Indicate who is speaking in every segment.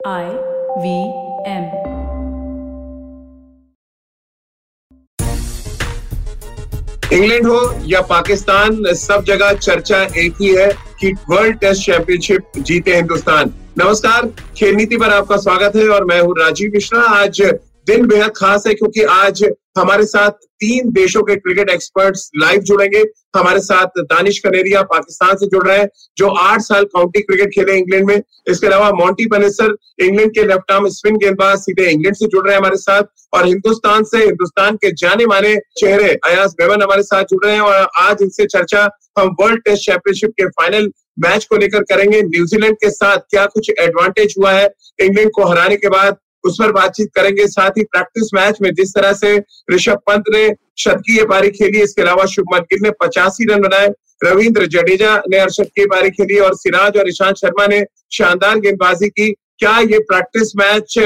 Speaker 1: I V M
Speaker 2: England हो या पाकिस्तान, सब जगह चर्चा एक ही है कि वर्ल्ड टेस्ट चैंपियनशिप जीते हिंदुस्तान। नमस्कार, खेल नीति पर आपका स्वागत है और मैं हूँ राजीव मिश्रा। आज दिन बेहद खास है क्योंकि आज हमारे साथ तीन देशों के क्रिकेट एक्सपर्ट्स लाइव जुड़ेंगे। हमारे साथ दानिश कनेरिया पाकिस्तान से जुड़ रहे हैं, जो आठ साल काउंटी क्रिकेट खेले इंग्लैंड में। इसके अलावा मॉन्टी पनेसर, इंग्लैंड के लेफ़्ट आर्म स्पिन गेंदबाज सीधे इंग्लैंड से जुड़ रहे हैं हमारे साथ, और हिंदुस्तान से, हिंदुस्तान के जाने माने चेहरे अयास मेमन हमारे साथ जुड़ रहे हैं, और आज इनसे चर्चा हम वर्ल्ड टेस्ट चैंपियनशिप के फाइनल मैच को लेकर करेंगे। न्यूजीलैंड के साथ क्या कुछ एडवांटेज हुआ है? इंग्लैंड को हराने के बाद उस पर बातचीत करेंगे। साथ ही प्रैक्टिस मैच में जिस तरह से ऋषभ पंत ने शतकीय पारी खेली, इसके अलावा शुभमन गिल ने पचासी रन बनाए, रविंद्र जडेजा ने अर्शद पारी खेली और सिराज और ईशांत शर्मा ने शानदार गेंदबाजी की। क्या ये प्रैक्टिस मैच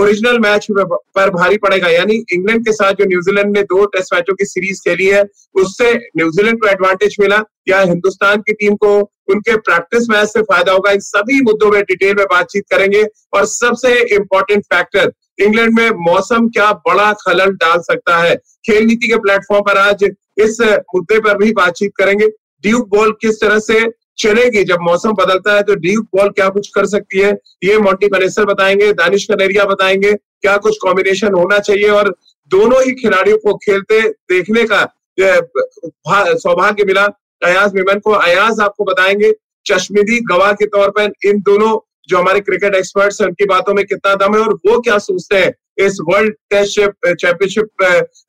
Speaker 2: ओरिजिनल मैच पर भारी पड़ेगा? यानी इंग्लैंड के साथ जो न्यूजीलैंड ने दो टेस्ट मैचों की सीरीज़ खेली है, उससे न्यूजीलैंड को एडवांटेज मिला या हिंदुस्तान की टीम को उनके प्रैक्टिस मैच से फ़ायदा होगा। इन सभी मुद्दों में डिटेल में बातचीत करेंगे। और सबसे इंपॉर्टेंट फैक्टर इंग्लैंड में मौसम क्या बड़ा खलल डाल सकता है? खेल नीति के प्लेटफॉर्म पर आज इस मुद्दे पर भी बातचीत करेंगे। ड्यूक बॉल किस तरह से चलेगी? जब मौसम बदलता है तो ड्यूक बॉल क्या कुछ कर सकती है? ये मोंटी पनेसर बताएँगे दानिश कनेरिया बताएँगे, क्या कुछ कॉम्बिनेशन होना चाहिए? और दोनों ही खिलाड़ियों को खेलते देखने का सौभाग्य मिला। अयाज मेमन को, अयाज आपको बताएँगे, चश्मिदी गवाह के तौर पर इन दोनों जो हमारे क्रिकेट एक्सपर्ट्स हैं, उनकी बातों में कितना दम है और वो क्या सोचते हैं इस वर्ल्ड टेस्ट चैंपियनशिप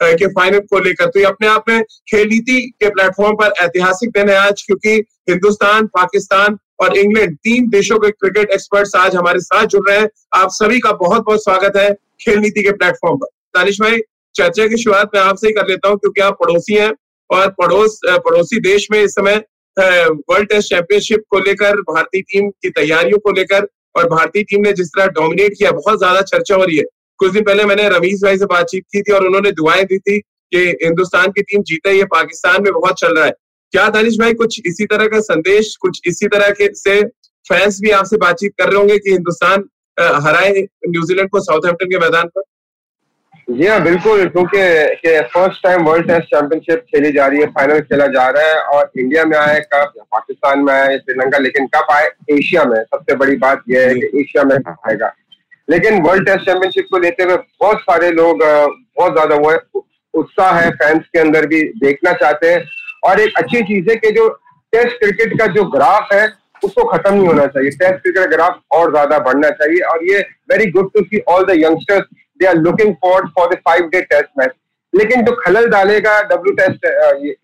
Speaker 2: के फाइनल को लेकर। तो ये अपने आप में खेल नीति के प्लेटफॉर्म पर ऐतिहासिक दिन है आज, क्योंकि हिंदुस्तान, पाकिस्तान और इंग्लैंड, तीन देशों के क्रिकेट एक्सपर्ट्स आज हमारे साथ जुड़ रहे हैं। आप सभी का बहुत बहुत स्वागत है खेल नीति के प्लेटफॉर्म पर। दानिश भाई, चर्चा की शुरुआत मैं आपसे ही कर लेता हूँ, क्योंकि आप पड़ोसी हैं। और पड़ोस पड़ोसी देश में इस समय वर्ल्ड टेस्ट चैंपियनशिप को लेकर, भारतीय टीम की तैयारियों को लेकर और भारतीय टीम ने जिस तरह डोमिनेट किया, बहुत ज़्यादा चर्चा हो रही है। कुछ दिन पहले मैंने रवीश भाई से बातचीत की थी और उन्होंने दुआएँ दी थी कि हिंदुस्तान की टीम जीते, ये पाकिस्तान में बहुत चल रहा है। क्या दानिश भाई, कुछ इसी तरह का संदेश, कुछ इसी तरह के से फैंस भी आपसे बातचीत कर रहे होंगे कि हिंदुस्तान हराए न्यूजीलैंड को साउथहैम्पटन के मैदान पर?
Speaker 3: जी हाँ बिल्कुल क्योंकि first time world test championship खेली जा रही है फाइनल खेला जा रहा है और इंडिया में आए कप पाकिस्तान में आए श्रीलंका लेकिन कप आए एशिया में। सबसे बड़ी बात यह है कि एशिया में आएगा। लेकिन वर्ल्ड टेस्ट चैंपियनशिप को लेते हुए बहुत सारे लोग बहुत ज़्यादा वो उत्साह है फैंस के अंदर भी देखना चाहते हैं। और एक अच्छी चीज़ है कि जो टेस्ट क्रिकेट का जो ग्राफ है उसको खत्म नहीं होना चाहिए। टेस्ट क्रिकेट ग्राफ और ज़्यादा बढ़ना चाहिए और ये very good to see all the youngsters they are looking for for the five day test match लेकिन जो खलल डालेगा डब्ल्यू टेस्ट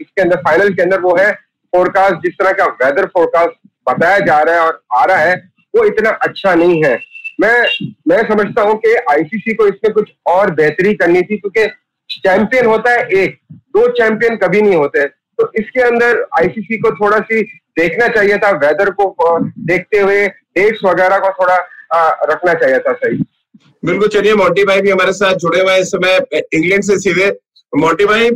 Speaker 3: इसके अंदर फाइनल के अंदर वो है फोरकास्ट जिस तरह का वेदर फोरकास्ट बताया जा रहा है और आ रहा है, वो इतना अच्छा नहीं है। मैं मैं समझता हूँ कि आईसीसी को इसमें कुछ और बेहतरी करनी थी, क्योंकि चैंपियन होता है एक, दो चैंपियन कभी नहीं होते। तो इसके अंदर आईसीसी को थोड़ा सी देखना चाहिए था वेदर को देखते हुए डेट्स वगैरह को थोड़ा रखना चाहिए था सही।
Speaker 2: बिल्कुल, चलिए, मोटी भाई भी हमारे साथ जुड़े हुए इस समय इंग्लैंड से सीधे। मोटी भाई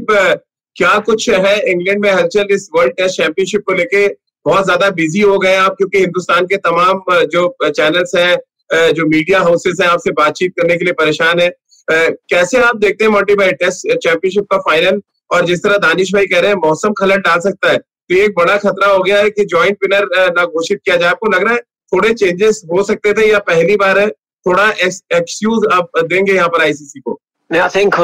Speaker 2: क्या कुछ है इंग्लैंड में हलचल इस वर्ल्ड टेस्ट चैंपियनशिप को लेके? बहुत ज़्यादा बिज़ी हो गए आप, क्योंकि हिंदुस्तान के तमाम जो चैनल्स हैं जो मीडिया हाउसेस हैं, आपसे बातचीत करने के लिए परेशान है। कैसे आप देखते हैं मोटी भाई टेस्ट चैंपियनशिप का फाइनल? और जिस तरह दानिश भाई कह रहे हैं, मौसम खलट डाल सकता है। तो एक बड़ा खतरा हो गया है कि ज्वाइंट विनर ना घोषित किया जाए। आपको लग रहा है थोड़े चेंजेस हो सकते थे या पहली बार है? थोड़ा एक्सक्यूज आप देंगे यहाँ पर आईसीसी को।
Speaker 4: आई थिंक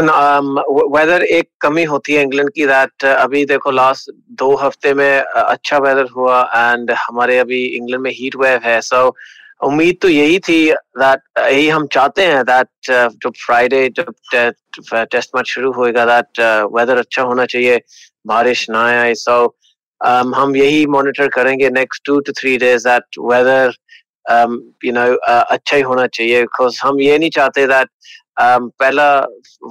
Speaker 4: वेदर एक कमी होती है इंग्लैंड की दैट अभी देखो लास्ट दो हफ़्ते में अच्छा वेदर हुआ एंड हमारे अभी इंग्लैंड में हीट वेव है सो so, उम्मीद तो यही थी दैट यही हम चाहते हैं दैट uh, जब फ्राइडे जब टेस्ट मैच शुरू होएगा दैट वेदर अच्छा होना चाहिए बारिश ना आए सो um, हम यही मॉनिटर करेंगे next two two three days that weather you know अच्छा ही होना चाहिए बिकॉज़ हम ये नहीं चाहते दैट um, पहला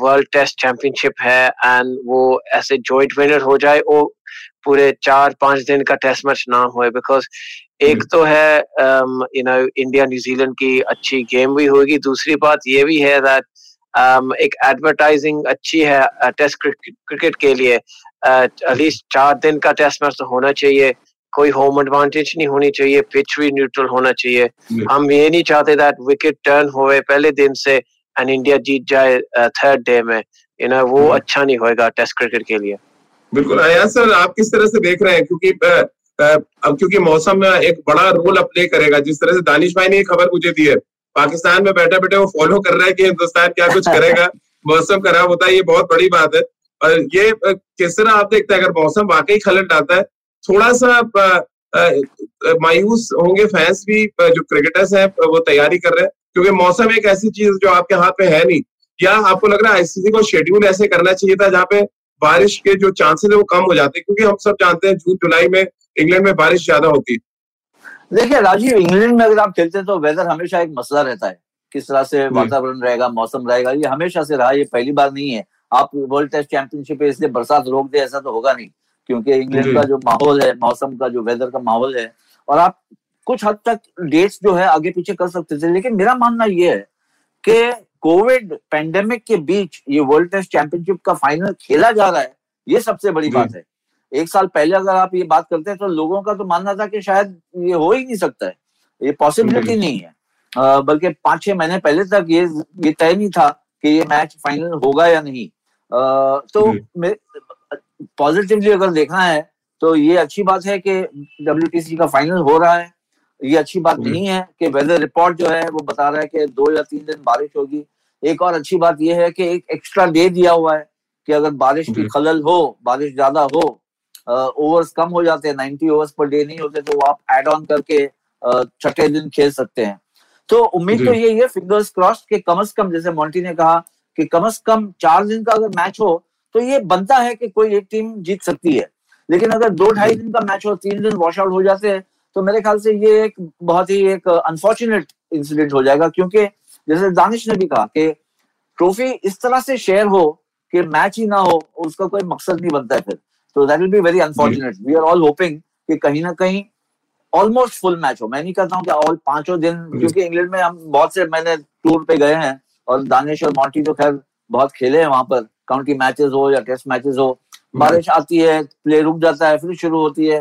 Speaker 4: वर्ल्ड टेस्ट चैंपियनशिप है एंड वो ऐसे जॉइंट विनर हो जाए वो पूरे चार पाँच दिन का टेस्ट मैच ना हुए बिकॉज़ एक तो है यू नो इंडिया न्यूजीलैंड की अच्छी गेम भी होगी दूसरी बात ये भी है दैट um, एक एडवर्टाइजिंग अच्छी है टेस्ट uh, क्रिकेट के लिए एटलीस्ट uh, चार दिन का टेस्ट मैच तो होना चाहिए। कोई होम एडवांटेज नहीं होनी चाहिए पिच भी न्यूट्रल होना चाहिए। हम ये नहीं चाहते दैट विकेट टर्न होए पहले दिन से एंड इंडिया जीत जाए थर्ड डे में। यू नो वो। अच्छा नहीं होएगा टेस्ट क्रिकेट के लिए।
Speaker 2: बिल्कुल आया सर आप किस तरह से देख रहे हैं? क्योंकि अब क्योंकि मौसम एक बड़ा रोल प्ले करेगा। जिस तरह से दानिश भाई ने खबर मुझे दी है पाकिस्तान में बैठे बैठे वो फॉलो कर रहा है कि हिंदुस्तान क्या कुछ करेगा? मौसम खराब होता है ये बहुत बड़ी बात है। और ये किस तरह आप देखते हैं अगर मौसम वाकई खलट डालता है थोड़ा सा मायूस होंगे फैंस भी जो क्रिकेटर्स हैं वो तैयारी कर रहे हैं। क्योंकि मौसम एक ऐसी चीज़ जो आपके हाथ में है नहीं। या आपको लग रहा है आईसीसी को शेड्यूल ऐसे करना चाहिए था जहाँ पे बारिश के जो चांसेस है वो कम हो जाते हैं? क्योंकि हम सब जानते हैं जून जुलाई में इंग्लैंड में बारिश ज़्यादा होती है।
Speaker 5: देखिए राजीव इंग्लैंड में अगर आप खेलते हैं तो वेदर हमेशा एक मसला रहता है। किस तरह से वातावरण रहेगा मौसम रहेगा ये हमेशा से रहा ये पहली बार नहीं है। आप वर्ल्ड टेस्ट चैंपियनशिप है इसलिए बरसात रोक दे ऐसा तो होगा नहीं। क्योंकि इंग्लैंड का जो माहौल है मौसम का जो वेदर का माहौल है और आप कुछ हद तक डेट्स जो है आगे पीछे कर सकते थे लेकिन मेरा मानना ये है कि कोविड पेंडेमिक के बीच ये वर्ल्ड टेस्ट चैंपियनशिप का फाइनल खेला जा रहा है ये सबसे बड़ी बात है। एक साल पहले अगर आप ये बात करते हैं तो लोगों का तो मानना था कि शायद ये हो ही नहीं सकता है ये पॉसिबिलिटी नहीं है। बल्कि पाँच छह महीने पहले तक ये ये तय नहीं था कि ये मैच फाइनल होगा या नहीं। आ, तो पॉजिटिवली अगर देखना है तो ये अच्छी बात है कि डब्ल्यू का फाइनल हो रहा है। ये अच्छी बात नहीं है कि वेदर रिपोर्ट जो है वो बता रहा है कि दो या तीन दिन बारिश होगी। एक और अच्छी बात यह है कि एक एक्स्ट्रा डे दिया हुआ है कि अगर बारिश की खलल हो बारिश ज़्यादा हो ओवर्स कम हो जाते हैं नाइनटी ओवर्स पर डे नहीं होते तो वो आप एड ऑन करके छठे दिन खेल सकते हैं। तो उम्मीद तो यही है फिंगर्स क्रॉस के कम अज कम जैसे मोंटी ने कहा कि कम अज कम चार दिन का अगर मैच हो तो ये बनता है कि कोई एक टीम जीत सकती है। लेकिन अगर दो ढाई दिन का मैच हो तीन दिन वॉश आउट हो जाते हैं तो मेरे ख्याल से ये एक बहुत ही एक अनफॉर्चुनेट इंसिडेंट हो जाएगा क्योंकि जैसे दानिश ने भी कहा कि ट्रॉफी इस तरह से शेयर हो कि मैच ही ना हो उसका कोई मकसद नहीं बनता है फिर। तो that will be very unfortunate we are all hoping कि कहीं ना कहीं ऑलमोस्ट फुल मैच हो। मैं नहीं कहता हूँ कि ऑल पाँचों दिन क्योंकि इंग्लैंड में हम बहुत से मैंने टूर पे गए हैं और दानिश और मॉन्टी तो खैर बहुत खेले हैं वहाँ पर। काउंटी मैचेस हो या टेस्ट मैचेस हो बारिश आती है प्ले रुक जाता है फिर शुरू होती है।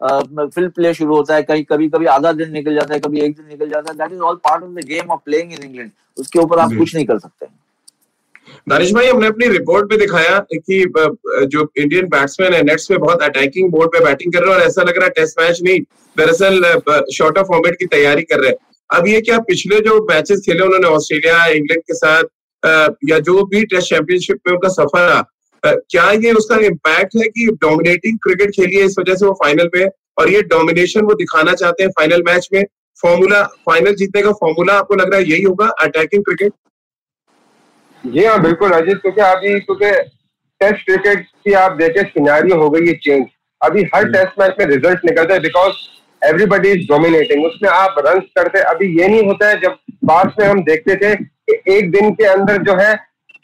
Speaker 5: फिर प्ले शुरू होता है कहीं कभी कभी आधा दिन निकल जाता है कभी एक दिन निकल जाता है। That is all part of the game of playing in England उसके ऊपर आप कुछ नहीं कर सकते।
Speaker 2: दानिश भाई हमने अपनी रिपोर्ट में दिखाया कि जो इंडियन बैट्समैन है नेट्स में बहुत अटैकिंग बोर्ड पे बैटिंग कर रहे हैं और ऐसा लग रहा है टेस्ट मैच नहीं दरअसल शॉर्ट ऑफ़ फॉर्मेट की तैयारी कर रहे हैं। अब ये क्या पिछले जो मैचेस खेले उन्होंने ऑस्ट्रेलिया इंग्लैंड के साथ या जो भी टेस्ट चैंपियनशिप में उनका सफ़र रहा क्या ये उसका इम्पैक्ट है कि डोमिनेटिंग क्रिकेट खेली है इस वजह से वो फाइनल में और ये डोमिनेशन वो दिखाना चाहते हैं फाइनल मैच में? फॉर्मूला फाइनल जीतने का फॉर्मूला आपको लग रहा है यही होगा अटैकिंग क्रिकेट
Speaker 3: जी हाँ बिल्कुल अजीत क्योंकि अभी क्योंकि टेस्ट क्रिकेट की आप देखे सिनेरियो हो गई है चेंज अभी हर टेस्ट मैच में रिज़ल्ट निकलते हैं बिकॉज़ एवरीबडी इज़ डोमिनेटिंग उसमें आप रन करते अभी ये नहीं होता है जब बाद में हम देखते थे एक दिन के अंदर जो है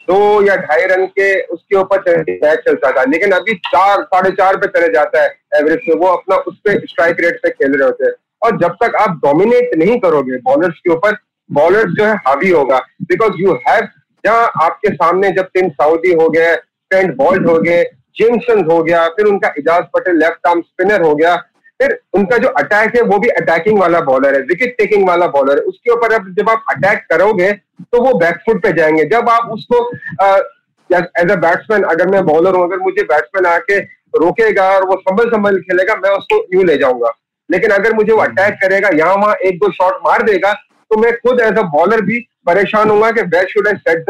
Speaker 3: दो या ढाई रन के उसके ऊपर मैच चलता था लेकिन अभी चार, साढ़े चार पे चले जाता है एवरेज से वो अपना उस पर स्ट्राइक रेट पे खेल रहे होते हैं। और जब तक आप डोमिनेट नहीं करोगे बॉलर्स के ऊपर बॉलर जो है हावी होगा। बिकॉज़ यू हैव जहाँ आपके सामने जब टिम साउदी हो गए ट्रेंट बॉल्ट हो गए जेमसन हो गया, फिर उनका Ajaz Patel left arm spinner हो गया फिर उनका जो अटैक है, वो भी अटैकिंग वाला बॉलर है विकेट टेकिंग वाला बॉलर है। उसके ऊपर अब जब आप अटैक करोगे तो वो बैकफुट पे जाएँगे। जब आप उसको एज अ बैट्समैन अगर मैं बॉलर हूँ, अगर मुझे बैट्समैन आके रोकेगा और वो संभल संभल खेलेगा, मैं उसको यूँ ले जाऊँगा। लेकिन अगर मुझे वो अटैक करेगा, यहाँ वहाँ एक दो शॉट मार देगा तो मैं खुद एज अ बॉलर भी परेशान होऊँगा कि where should I set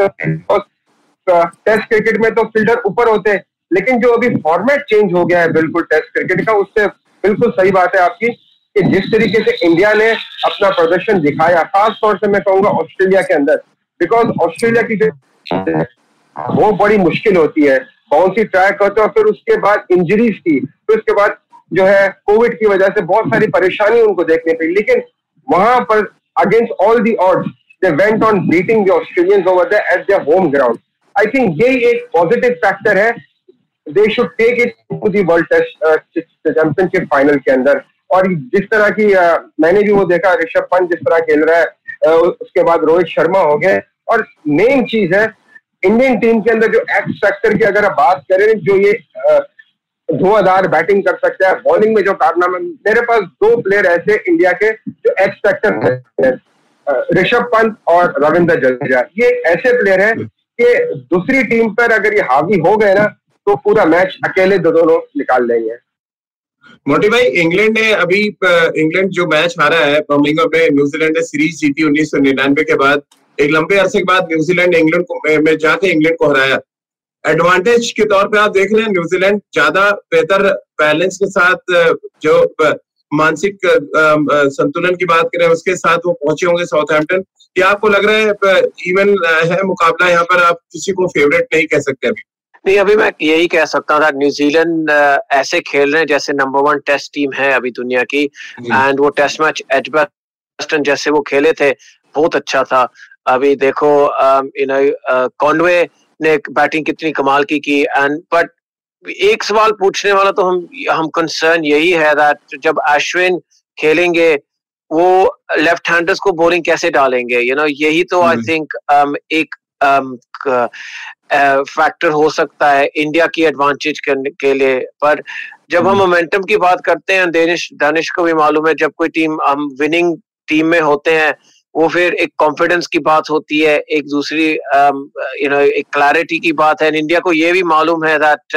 Speaker 3: test cricket में तो फील्डर ऊपर होते हैं, लेकिन जो अभी फॉर्मेट चेंज हो गया है, बिल्कुल टेस्ट क्रिकेट का, उससे बिल्कुल सही बात है आपकी कि जिस तरीके से इंडिया ने अपना प्रदर्शन दिखाया, खास तौर से मैं कहूँगा ऑस्ट्रेलिया के अंदर बिकॉज़ ऑस्ट्रेलिया की वो बड़ी मुश्किल होती है, कौन सी ट्राई करते हो फिर उसके बाद इंजरीज की, फिर उसके बाद जो है कोविड की वजह से बहुत सारी परेशानी उनको देखने पड़ी, लेकिन वहाँ पर against all the odds they went on beating the Australians over the at their home ground I think यही एक पॉजिटिव फैक्टर है they should take it to the world test championship final के अंदर। और जिस तरह की uh, मैंने भी वो देखा ऋषभ पंत जिस तरह खेल रहा है uh, उसके बाद रोहित शर्मा हो गए। और मेन चीज़ है इंडियन टीम के अंदर जो एक्स फैक्टर की अगर आप बात करें जो ये धुआंधार बैटिंग कर सकता है बॉलिंग में जो कारनामे मेरे पास दो प्लेयर ऐसे इंडिया के जो एक्स फैक्टर है। ऋषभ पंत और रविंद्र जडेजा। ये ऐसे प्लेयर हैं कि दूसरी टीम पर अगर ये हावी हो गए ना तो पूरा मैच अकेले दो दोनों निकाल लेंगे।
Speaker 2: मोटी भाई, इंग्लैंड ने अभी इंग्लैंड जो मैच हारा है बर्मिंगम में न्यूजीलैंड ने सीरीज़ जीती उन्नीस सौ निन्यानवे के बाद। एक लंबे अरसे के बाद न्यूजीलैंड इंग्लैंड को, में जाके इंग्लैंड को हराया। एडवांटेज के तौर पे आप देख रहे हैं न्यूजीलैंड ज़्यादा बेहतर बैलेंस के साथ जो मानसिक संतुलन की बात करें, उसके साथ वो पहुँचे होंगे साउथहैम्पटन। क्या आपको लग रहा है इवन है मुकाबला यहाँ पर? आप किसी को फेवरेट नहीं कह सकते अभी।
Speaker 4: नहीं अभी मैं यही कह सकता था न्यूजीलैंड ऐसे खेल रहे हैं जैसे नंबर वन टेस्ट टीम है अभी दुनिया की एंड वो टेस्ट मैच एजबेस्टन जैसे वो खेले थे बहुत अच्छा था। अभी देखो यू नो कॉन्वे ने बैटिंग कितनी कमाल की की एंड बट एक सवाल पूछने वाला तो हम हम कंसर्न यही है दैट जब अश्विन खेलेंगे वो लेफ़्ट हैंडर्स को बॉलिंग कैसे डालेंगे? यू you नो know, यही तो आई थिंक um, एक um, uh, हो सकता है इंडिया की एडवांटेज के लिए। पर जब हम मोमेंटम हम्म। की बात करते हैं दानिश दानिश को भी मालूम है जब कोई टीम हम विनिंग टीम में होते हैं वो फिर एक कॉन्फिडेंस की बात होती है एक दूसरी यू नो एक क्लैरिटी की बात है। इंडिया को ये भी मालूम है दैट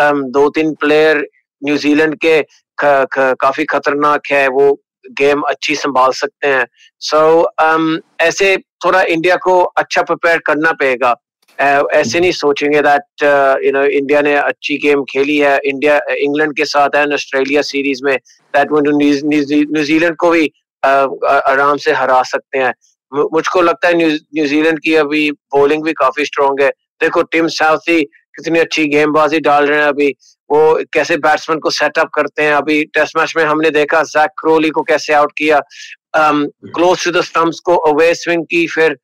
Speaker 4: um, दो तीन प्लेयर न्यूजीलैंड के काफ़ी खतरनाक है वो गेम अच्छी संभाल सकते हैं। सो so, um, ऐसे थोड़ा इंडिया को अच्छा प्रिपेयर करना पड़ेगा। ऐसे नहीं सोचेंगे दैट यू नो इंडिया ने अच्छी गेम खेली है। इंडिया इंग्लैंड के साथ है ऑस्ट्रेलिया सीरीज़ में। दैट वो न्यूजीलैंड को भी आराम से हरा सकते हैं। मुझको लगता है न्यूजीलैंड की अभी बॉलिंग भी काफ़ी स्ट्रॉन्ग है। देखो टीम साउथी कितनी अच्छी गेंदबाजी डाल रहे हैं अभी। वो कैसे बैट्समैन को सेटअप करते हैं अभी। टेस्ट मैच में हमने देखा जैक क्रोली को कैसे आउट किया। क्लोज टू द स्टम्प्स को अवे स्विंग की, फिर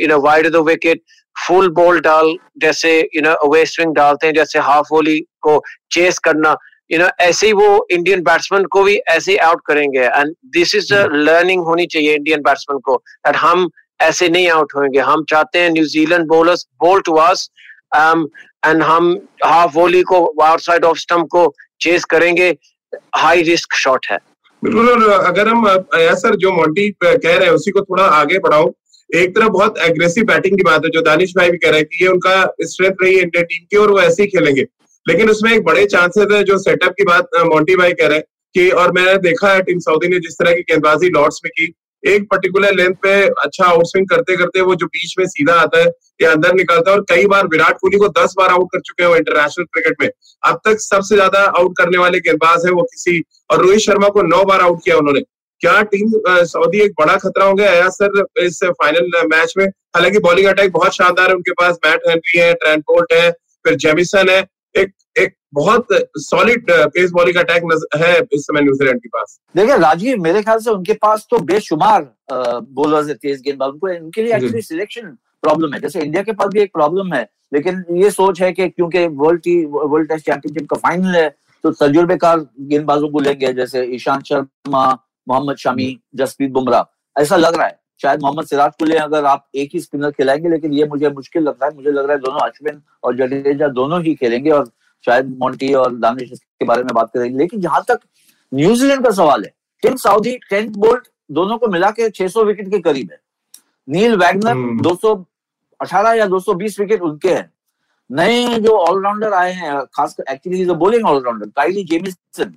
Speaker 4: you know wide the wicket full ball डाल जैसे यू नो अवे स्विंग डालते हैं जैसे हाफ़ वोली को चेस करना यू नो ऐसे ही वो इंडियन बैट्समैन को भी ऐसे ही आउट करेंगे। एंड दिस इज़ लर्निंग होनी चाहिए इंडियन बैट्समैन को एंड हम ऐसे नहीं आउट होंगे हम चाहते हैं New Zealand bowlers ball to us and हम हाफ़ वोली को आउटसाइड ऑफ़ स्टंप को चेस करेंगे। हाई रिस्क शॉट है।
Speaker 2: बिल्कुल अगर हम सर जो मोंटी कह रहे हैं उसी को थोड़ा आगे बढ़ाओ। एक तरफ़ बहुत एग्रेसिव बैटिंग की बात है, जो दानिश भाई भी कह रहे हैं कि ये उनका स्ट्रेंथ रही है इंडिया टीम की और वो ऐसे ही खेलेंगे। लेकिन उसमें एक बड़े चांसेस है, जो सेटअप की बात मोन्टी भाई कह रहे हैं कि, और मैंने देखा है टीम सऊदी ने जिस तरह की गेंदबाजी लॉर्ड्स में की, एक पर्टिकुलर लेंथ पे अच्छा आउटस्विंग करते करते वो जो बीच में सीधा आता है, या अंदर निकलता है, और कई बार विराट कोहली को दस बार आउट कर चुके हैं वो इंटरनेशनल क्रिकेट में। अब तक सबसे ज़्यादा आउट करने वाले गेंदबाज है वो किसी, और रोहित शर्मा को नौ बार आउट किया उन्होंने। क्या टीम सऊदी एक बड़ा खतरा हो गया अया सर इस फाइनल मैच में? हालाँकि बॉलिंग अटैक बहुत शानदार है उनके पास। मैट हेनरी है ट्रेंपोर्ट है फिर जेमिसन है। एक एक बहुत सॉलिड पेस बॉलिंग अटैक है इस समय न्यूजीलैंड के पास।
Speaker 5: देखिए राजीव मेरे ख्याल से उनके पास तो बेशुमार बॉलर्स है तेज गेंदबाज उनको इनके लिए एक्चुअली सिलेक्शन प्रॉब्लम है। जैसे इंडिया के पास भी एक प्रॉब्लम है लेकिन ये सोच है कि क्योंकि world T world test championship का फाइनल है तो तजुर्बेकार गेंदबाजों को लेंगे जैसे ईशांत शर्मा मोहम्मद शमी जसप्रीत बुमराह। ऐसा लग रहा है। शायद मोहम्मद सिराज को ले अगर आप एक ही स्पिनर खिलाएँगे लेकिन ये मुझे मुश्किल लग रहा है। मुझे लग रहा है दोनों अश्विन और जडेजा दोनों ही खेलेंगे और शायद मोन्टी और दानिश के बारे में बात करेंगे। लेकिन जहाँ तक न्यूजीलैंड का सवाल है टिम साउदी टेंथ बोल्ट दोनों को मिला के 600 विकेट के करीब है। नील वैगनर 218 या 220 विकेट उनके हैं। नए जो ऑलराउंडर आए हैं खासकर actually bowling allrounder Kyle Jamieson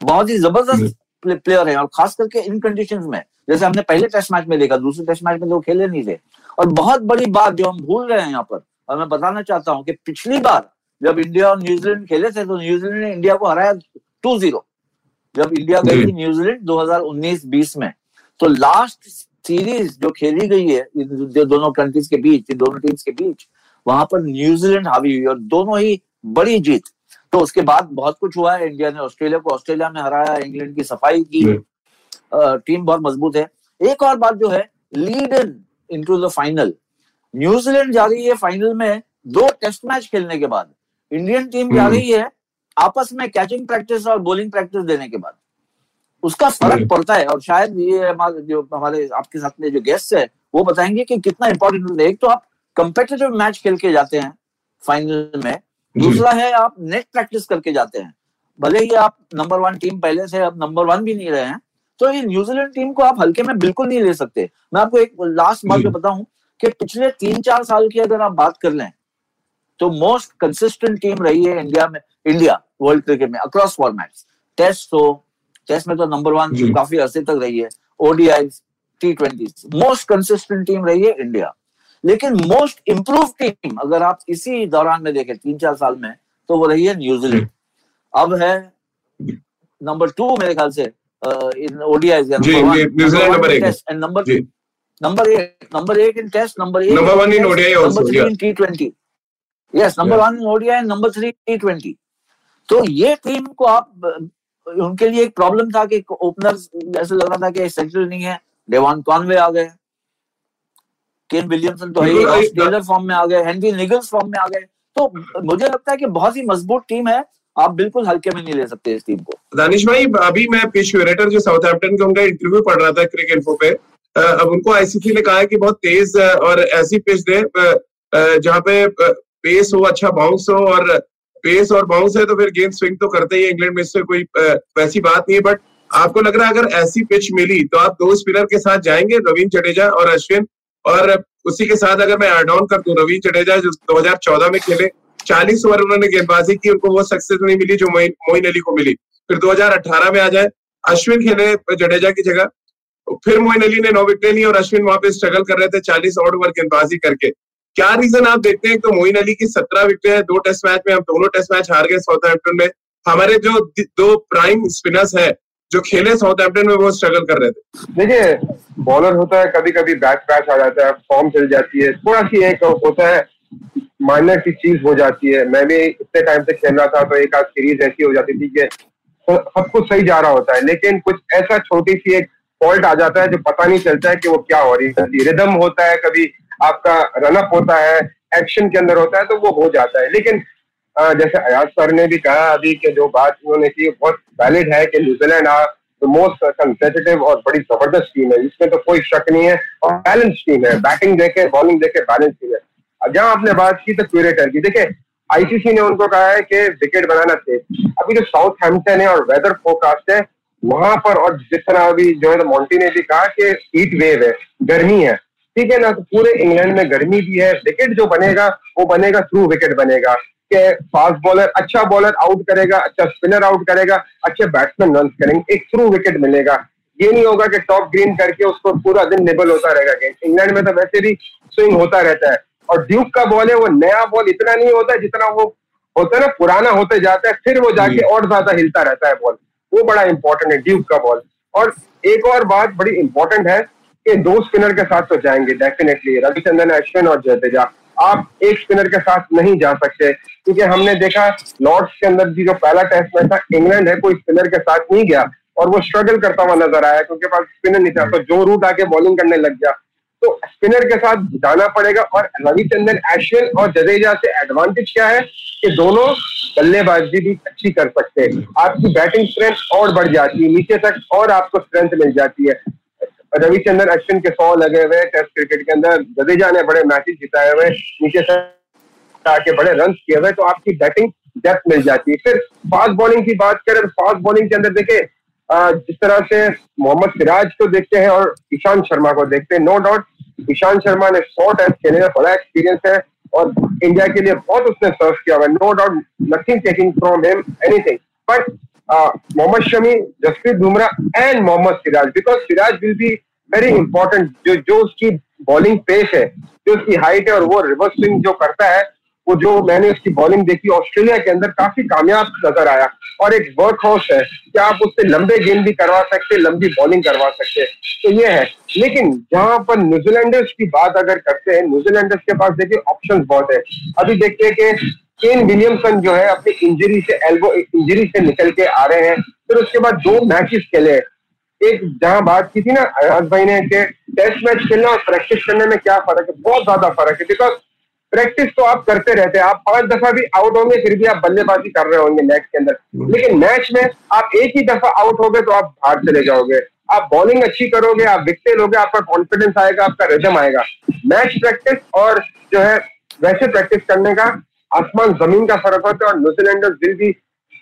Speaker 5: बहुत ही ज़बरदस्त प्लेयर है और खास करके इन कंडीशन में। जैसे हमने पहले टेस्ट मैच में देखा दूसरे टेस्ट मैच में तो खेले नहीं थे। और बहुत बड़ी बात जो हम भूल रहे हैं यहाँ पर और मैं बताना चाहता हूँ कि पिछली बार जब इंडिया और न्यूजीलैंड खेले थे तो न्यूजीलैंड ने इंडिया को हराया टू ज़ीरो जब इंडिया गई थी न्यूजीलैंड 2019-20 में तो लास्ट सीरीज़ जो खेली गई है जो दोनों कंट्रीज़ के बीच दोनों टीम्स के बीच वहाँ पर न्यूजीलैंड हावी हुई और दोनों ही बड़ी जीत। तो उसके बाद बहुत कुछ हुआ है। इंडिया ने ऑस्ट्रेलिया को ऑस्ट्रेलिया में हराया इंग्लैंड की सफ़ाई की। टीम बहुत मज़बूत है। एक और बात जो है lead in into the final New Zealand जा रही है फाइनल में दो टेस्ट मैच खेलने के बाद। इंडियन टीम जा हम्म। रही है आपस में कैचिंग प्रैक्टिस और बॉलिंग प्रैक्टिस देने के बाद। उसका फ़र्क। पड़ता है और शायद ये हमारे जो हमारे आपके साथ में जो गेस्ट है वो बताएँगे कि कितना इंपॉर्टेंट है। एक तो आप कंपेटिटिव मैच खेल के जाते हैं फाइनल में। दूसरा है आप नेट प्रैक्टिस करके जाते हैं। भले ही आप नंबर वन टीम पहले से अब नंबर वन भी नहीं रहे हैं तो ये न्यूजीलैंड टीम को आप हल्के में बिल्कुल नहीं ले सकते। मैं आपको एक लास्ट बात। बताऊँ कि पिछले तीन चार साल की अगर आप बात कर लें तो मोस्ट कंसिस्टेंट टीम रही है इंडिया में इंडिया वर्ल्ड क्रिकेट में अक्रॉस फॉर्मेट्स टेस्ट हो टेस्ट में तो नंबर वन काफ़ी अरसे तक रही है ODI T twenty most consistent team रही है इंडिया लेकिन मोस्ट इम्प्रूव टीम अगर आप इसी दौरान में देखें तीन चार साल में तो वो रही है न्यूजीलैंड अब है नंबर टू मेरे ख्याल से in ODI
Speaker 2: number
Speaker 5: number number एक नंबर एक in test number number three in T twenty yes number one in ODI number three T twenty तो ये टीम को आप उनके लिए एक प्रॉब्लम था कि ओपनर ऐसे लग रहा था कि सेंट्रल नहीं है। डेवान कॉनवे आ गए। केन विलियमसन तो है ही, टेलर फॉर्म में आ गए हेनरी निगल्स फॉर्म में आ गए। तो मुझे लगता है कि बहुत ही मज़बूत टीम है आप बिल्कुल हल्के में नहीं ले सकते इस टीम को।
Speaker 2: दानिश भाई अभी मैं पिच क्यूरेटर जो साउथहैम्पटन के उनका इंटरव्यू पढ़ रहा था क्रिक इन्फो पे अब उनको आईसीसी ने कहा है कि बहुत तेज और ऐसी पिच दे जहाँ पे पेस हो अच्छा बाउंस हो और पेस और बाउंस है तो फिर गेंद स्विंग तो करते ही इंग्लैंड में इससे कोई वैसी बात नहीं है बट आपको लग रहा है अगर ऐसी पिच मिली तो आप दो स्पिनर के साथ जाएँगे रविंद्र जडेजा और अश्विन और उसी के साथ अगर मैं एड ऑन कर दूँ, रवि जडेजा, जो 2014 में खेले 40 ओवर उन्होंने गेंदबाजी की, उनको वो सक्सेस नहीं मिली जो मोइन अली को मिली। फिर 2018 में आ जाए, अश्विन खेले जडेजा की जगह, फिर मोइन अली ने नौ विकेट ली और अश्विन वहाँ पे स्ट्रगल कर रहे थे 40 ऑड ओवर गेंदबाजी करके। क्या रीजन आप देखते हैं तो मोइन अली की 17 विकेट है, दो टेस्ट मैच में, हम दोनों टेस्ट मैच हार गए साउथहैम्पटन में। हमारे जो दो प्राइम स्पिनर्स है जो खेले साउथहैम्पटन में वो स्ट्रगल कर रहे थे।
Speaker 3: देखिए बॉलर होता है कभी कभी बैक क्रैश आ जाता है फॉर्म चल जाती है, थोड़ा सी एक होता है माइनर की चीज़ हो जाती है। मैं भी इतने टाइम से खेल रहा था तो एक आध सीरीज़ ऐसी हो जाती थी कि सब कुछ सही जा रहा होता है। लेकिन कुछ ऐसा छोटी सी एक फॉल्ट आ जाता है, जो पता नहीं चलता है कि वो क्या हो रही है। रिदम होता है, कभी आपका रनअप होता है एक्शन के अंदर होता है तो वो हो जाता है। लेकिन जैसे अयाज सर ने भी कहा अभी कि जो बात उन्होंने की, बहुत वैलिड है कि न्यूजीलैंड द मोस्ट कंपेटिटिव और बड़ी ज़बरदस्त टीम है। इसमें तो कोई शक नहीं है। और बैलेंस टीम है। बैटिंग देखे बॉलिंग देखे बैलेंस टीम है। जहाँ आपने बात की तो क्यूरेटर की देखिए आईसीसी ने उनको कहा है कि विकेट बनाना सेफ़ अभी जो साउथ हैम्पटन है और वेदर फोरकास्ट है, वहाँ पर और जिस तरह अभी जो है मॉन्टी ने भी कहा कि हीट वेव है। गर्मी है। ठीक है ना? तो पूरे इंग्लैंड में गर्मी भी है। विकेट जो बनेगा, वो बनेगा थ्रू विकेट बनेगा। कि फास्ट बॉलर अच्छा बॉलर आउट करेगा अच्छा स्पिनर आउट करेगा अच्छे बैट्समैन रन करेंगे एक थ्रू विकेट मिलेगा। ये नहीं होगा कि टॉप ग्रीन करके उसको पूरा दिन निबल होता रहेगा गेंद इंग्लैंड में तो वैसे भी स्विंग होता रहता है। और ड्यूक का बॉल है वो नया बॉल इतना नहीं होता जितना वो होता है ना पुराना होते जाता है फिर वो जाके और ज़्यादा हिलता रहता है बॉल वो बड़ा इंपॉर्टेंट है ड्यूक का बॉल और एक और बात बड़ी इंपॉर्टेंट है कि दो स्पिनर के साथ तो जाएँगे डेफिनेटली रविचंद्रन अश्विन और जडेजा। आप एक स्पिनर के साथ नहीं जा सकते। क्योंकि हमने देखा लॉर्ड्स के अंदर भी जो पहला टेस्ट मैच था इंग्लैंड है, कोई स्पिनर के साथ नहीं गया। और वो स्ट्रगल करता हुआ नज़र आया, क्योंकि पास स्पिनर नहीं था तो जो रूट आके बॉलिंग करने लग गया। तो स्पिनर के साथ जाना पड़ेगा, और रविचंद्रन अश्विन और जडेजा से एडवांटेज क्या है? कि दोनों बल्लेबाजी भी अच्छी कर सकते हैं। आपकी बैटिंग स्ट्रेंथ और बढ़ जाती है, नीचे तक और आपको स्ट्रेंथ मिल जाती है। रविचंद्रन अश्विन के सौ लगे हुए टेस्ट क्रिकेट के अंदर जडेजा ने बड़े मैचेस जिताए हुए, नीचे से आके बड़े रन किए हुए तो आपकी बैटिंग डेप्थ मिल जाती है। फिर फास्ट बॉलिंग की बात करें फास्ट बॉलिंग के अंदर देखे जिस तरह से मोहम्मद सिराज को देखते हैं और ईशांत शर्मा को देखते हैं नो डाउट ईशांत शर्मा ने सौ टेस्ट खेले में बड़ा एक्सपीरियंस है और इंडिया के लिए बहुत उसने सर्व किया हुआ है। No doubt nothing taking from him anything but Mohammed Shami Jasprit Bumrah and Mohammed Siraj because Siraj will be very important जो जो उसकी बॉलिंग पेस है, जो उसकी हाइट है और वो रिवर्स स्विंग जो करता है, वो जो मैंने उसकी बॉलिंग देखी ऑस्ट्रेलिया के अंदर काफ़ी कामयाब नज़र आया। और एक वर्क हाउस है कि आप उससे लंबे गेंद भी करवा सकते, लंबी बॉलिंग करवा सकते। तो ये है। लेकिन जहाँ पर न्यूजीलैंडर्स की बात अगर करते हैं न्यूजीलैंडर्स के पास देखिए ऑप्शंस बहुत है। अभी देखते हैं कि केन विलियमसन जो है अपनी इंजरी से एल्बो इंजरी से निकल के आ रहे हैं। फिर उसके बाद दो मैचेस खेले एक जहाँ बात की थी ना अयाज भाई ने कि टेस्ट मैच खेलना और प्रैक्टिस करने में क्या फ़र्क है? बहुत ज़्यादा फ़र्क है। बिकॉज़ प्रैक्टिस तो आप करते रहते हैं। आप पाँच दफ़ा भी आउट होंगे, फिर भी आप बल्लेबाजी कर रहे होंगे मैच के अंदर। लेकिन मैच में आप एक ही दफ़ा आउट हो गए तो आप बाहर चले जाओगे। आप बॉलिंग अच्छी करोगे, आप विकटे लोगे, आपका कॉन्फिडेंस आएगा, आपका रिजम आएगा। मैच प्रैक्टिस और जो है, वैसे प्रैक्टिस करने का आसमान ज़मीन का फ़र्क होता है और न्यूजीलैंडर्स दिल भी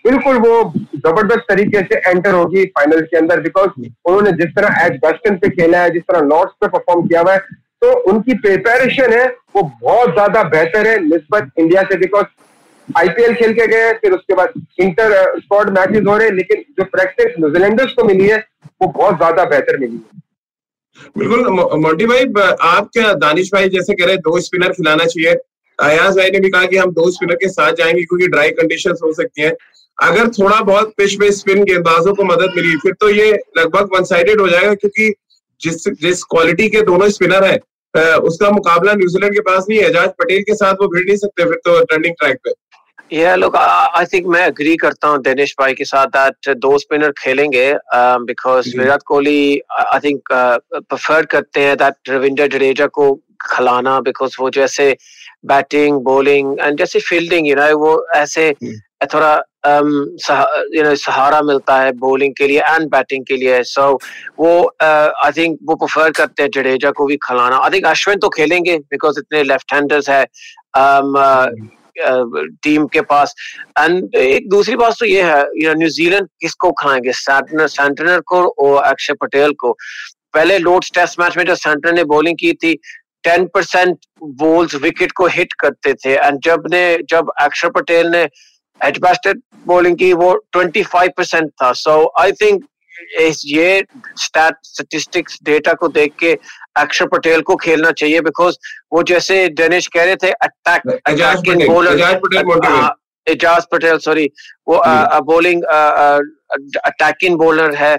Speaker 3: बिल्कुल वो ज़बरदस्त तरीके से एंटर होगी फाइनल के अंदर बिकॉज़ उन्होंने जिस तरह एज वेस्टर्न पे खेला है, जिस तरह लॉर्ड्स पे परफॉर्म किया हुआ है तो उनकी प्रिपेरेशन है, वो बहुत ज़्यादा बेहतर है निस्बत इंडिया से बिकॉज़ आईपीएल खेल के गए, फिर उसके बाद इंटर स्क्वाड मैचेस हो रहे हैं, लेकिन जो प्रैक्टिस न्यूजीलैंडर्स को मिली है, वो बहुत ज़्यादा बेहतर मिली है।
Speaker 2: बिल्कुल मोटी भाई आप क्या दानिश भाई जैसे कह रहे हैं, दो स्पिनर खिलाना चाहिए अयाज भाई ने भी कहा कि हम दो स्पिनर के साथ जाएँगे क्योंकि ड्राई कंडीशन हो सकती हैं। अगर थोड़ा बहुत पिच में स्पिन गेंदबाजों को मदद मिली फिर तो ये लगभग वन साइडेड हो जाएगा क्योंकि जिस जिस क्वालिटी के दोनों स्पिनर है उसका मुकाबला न्यूजीलैंड के पास नहीं है। एजाज पटेल के साथ वो भिड़ नहीं सकते फिर तो टर्निंग ट्रैक पे।
Speaker 4: Yeah, look, I, I think मैं अग्री करता हूँ दिनेश भाई के साथ दैट दो स्पिनर खेलेंगे because Virat Kohli I think prefer करते हैं दैट रविंद्र जडेजा को खिलाना बिकॉज़ वो जैसे बैटिंग बॉलिंग एंड जैसे फील्डिंग यू नो वो ऐसे थोड़ा यू नो सहारा मिलता है बॉलिंग के लिए एंड बैटिंग के लिए। सो so, वो आई uh, थिंक वो प्रेफर करते हैं जडेजा को भी खिलाना। आई थिंक अश्विन तो खेलेंगे बिकॉज़ इतने लेफ़्ट हैंडर्स है um, uh, टीम के पास। एंड एक दूसरी बात तो ये है यू नो न्यूजीलैंड किसको खाएँगे सैंटनर सैंटनर को और अक्षय पटेल को। पहले लोड्स टेस्ट मैच में जब सेंटर ने बॉलिंग की थी टेन परसेंट बॉल्स विकेट को हिट करते थे। एंड जब ने जब अक्षर पटेल ने एडबेस्टेड बॉलिंग की वो ट्वेंटी फाइव परसेंट था सो आई थिंक ये स्टैट स्टेटिस्टिक्स डेटा को देख के अक्षर पटेल को खेलना चाहिए बिकॉज़ वो जैसे डेनिश कह रहे थे attack attacking bowler Ajaz Patel sorry वो बॉलिंग अटैकिंग बॉलर है।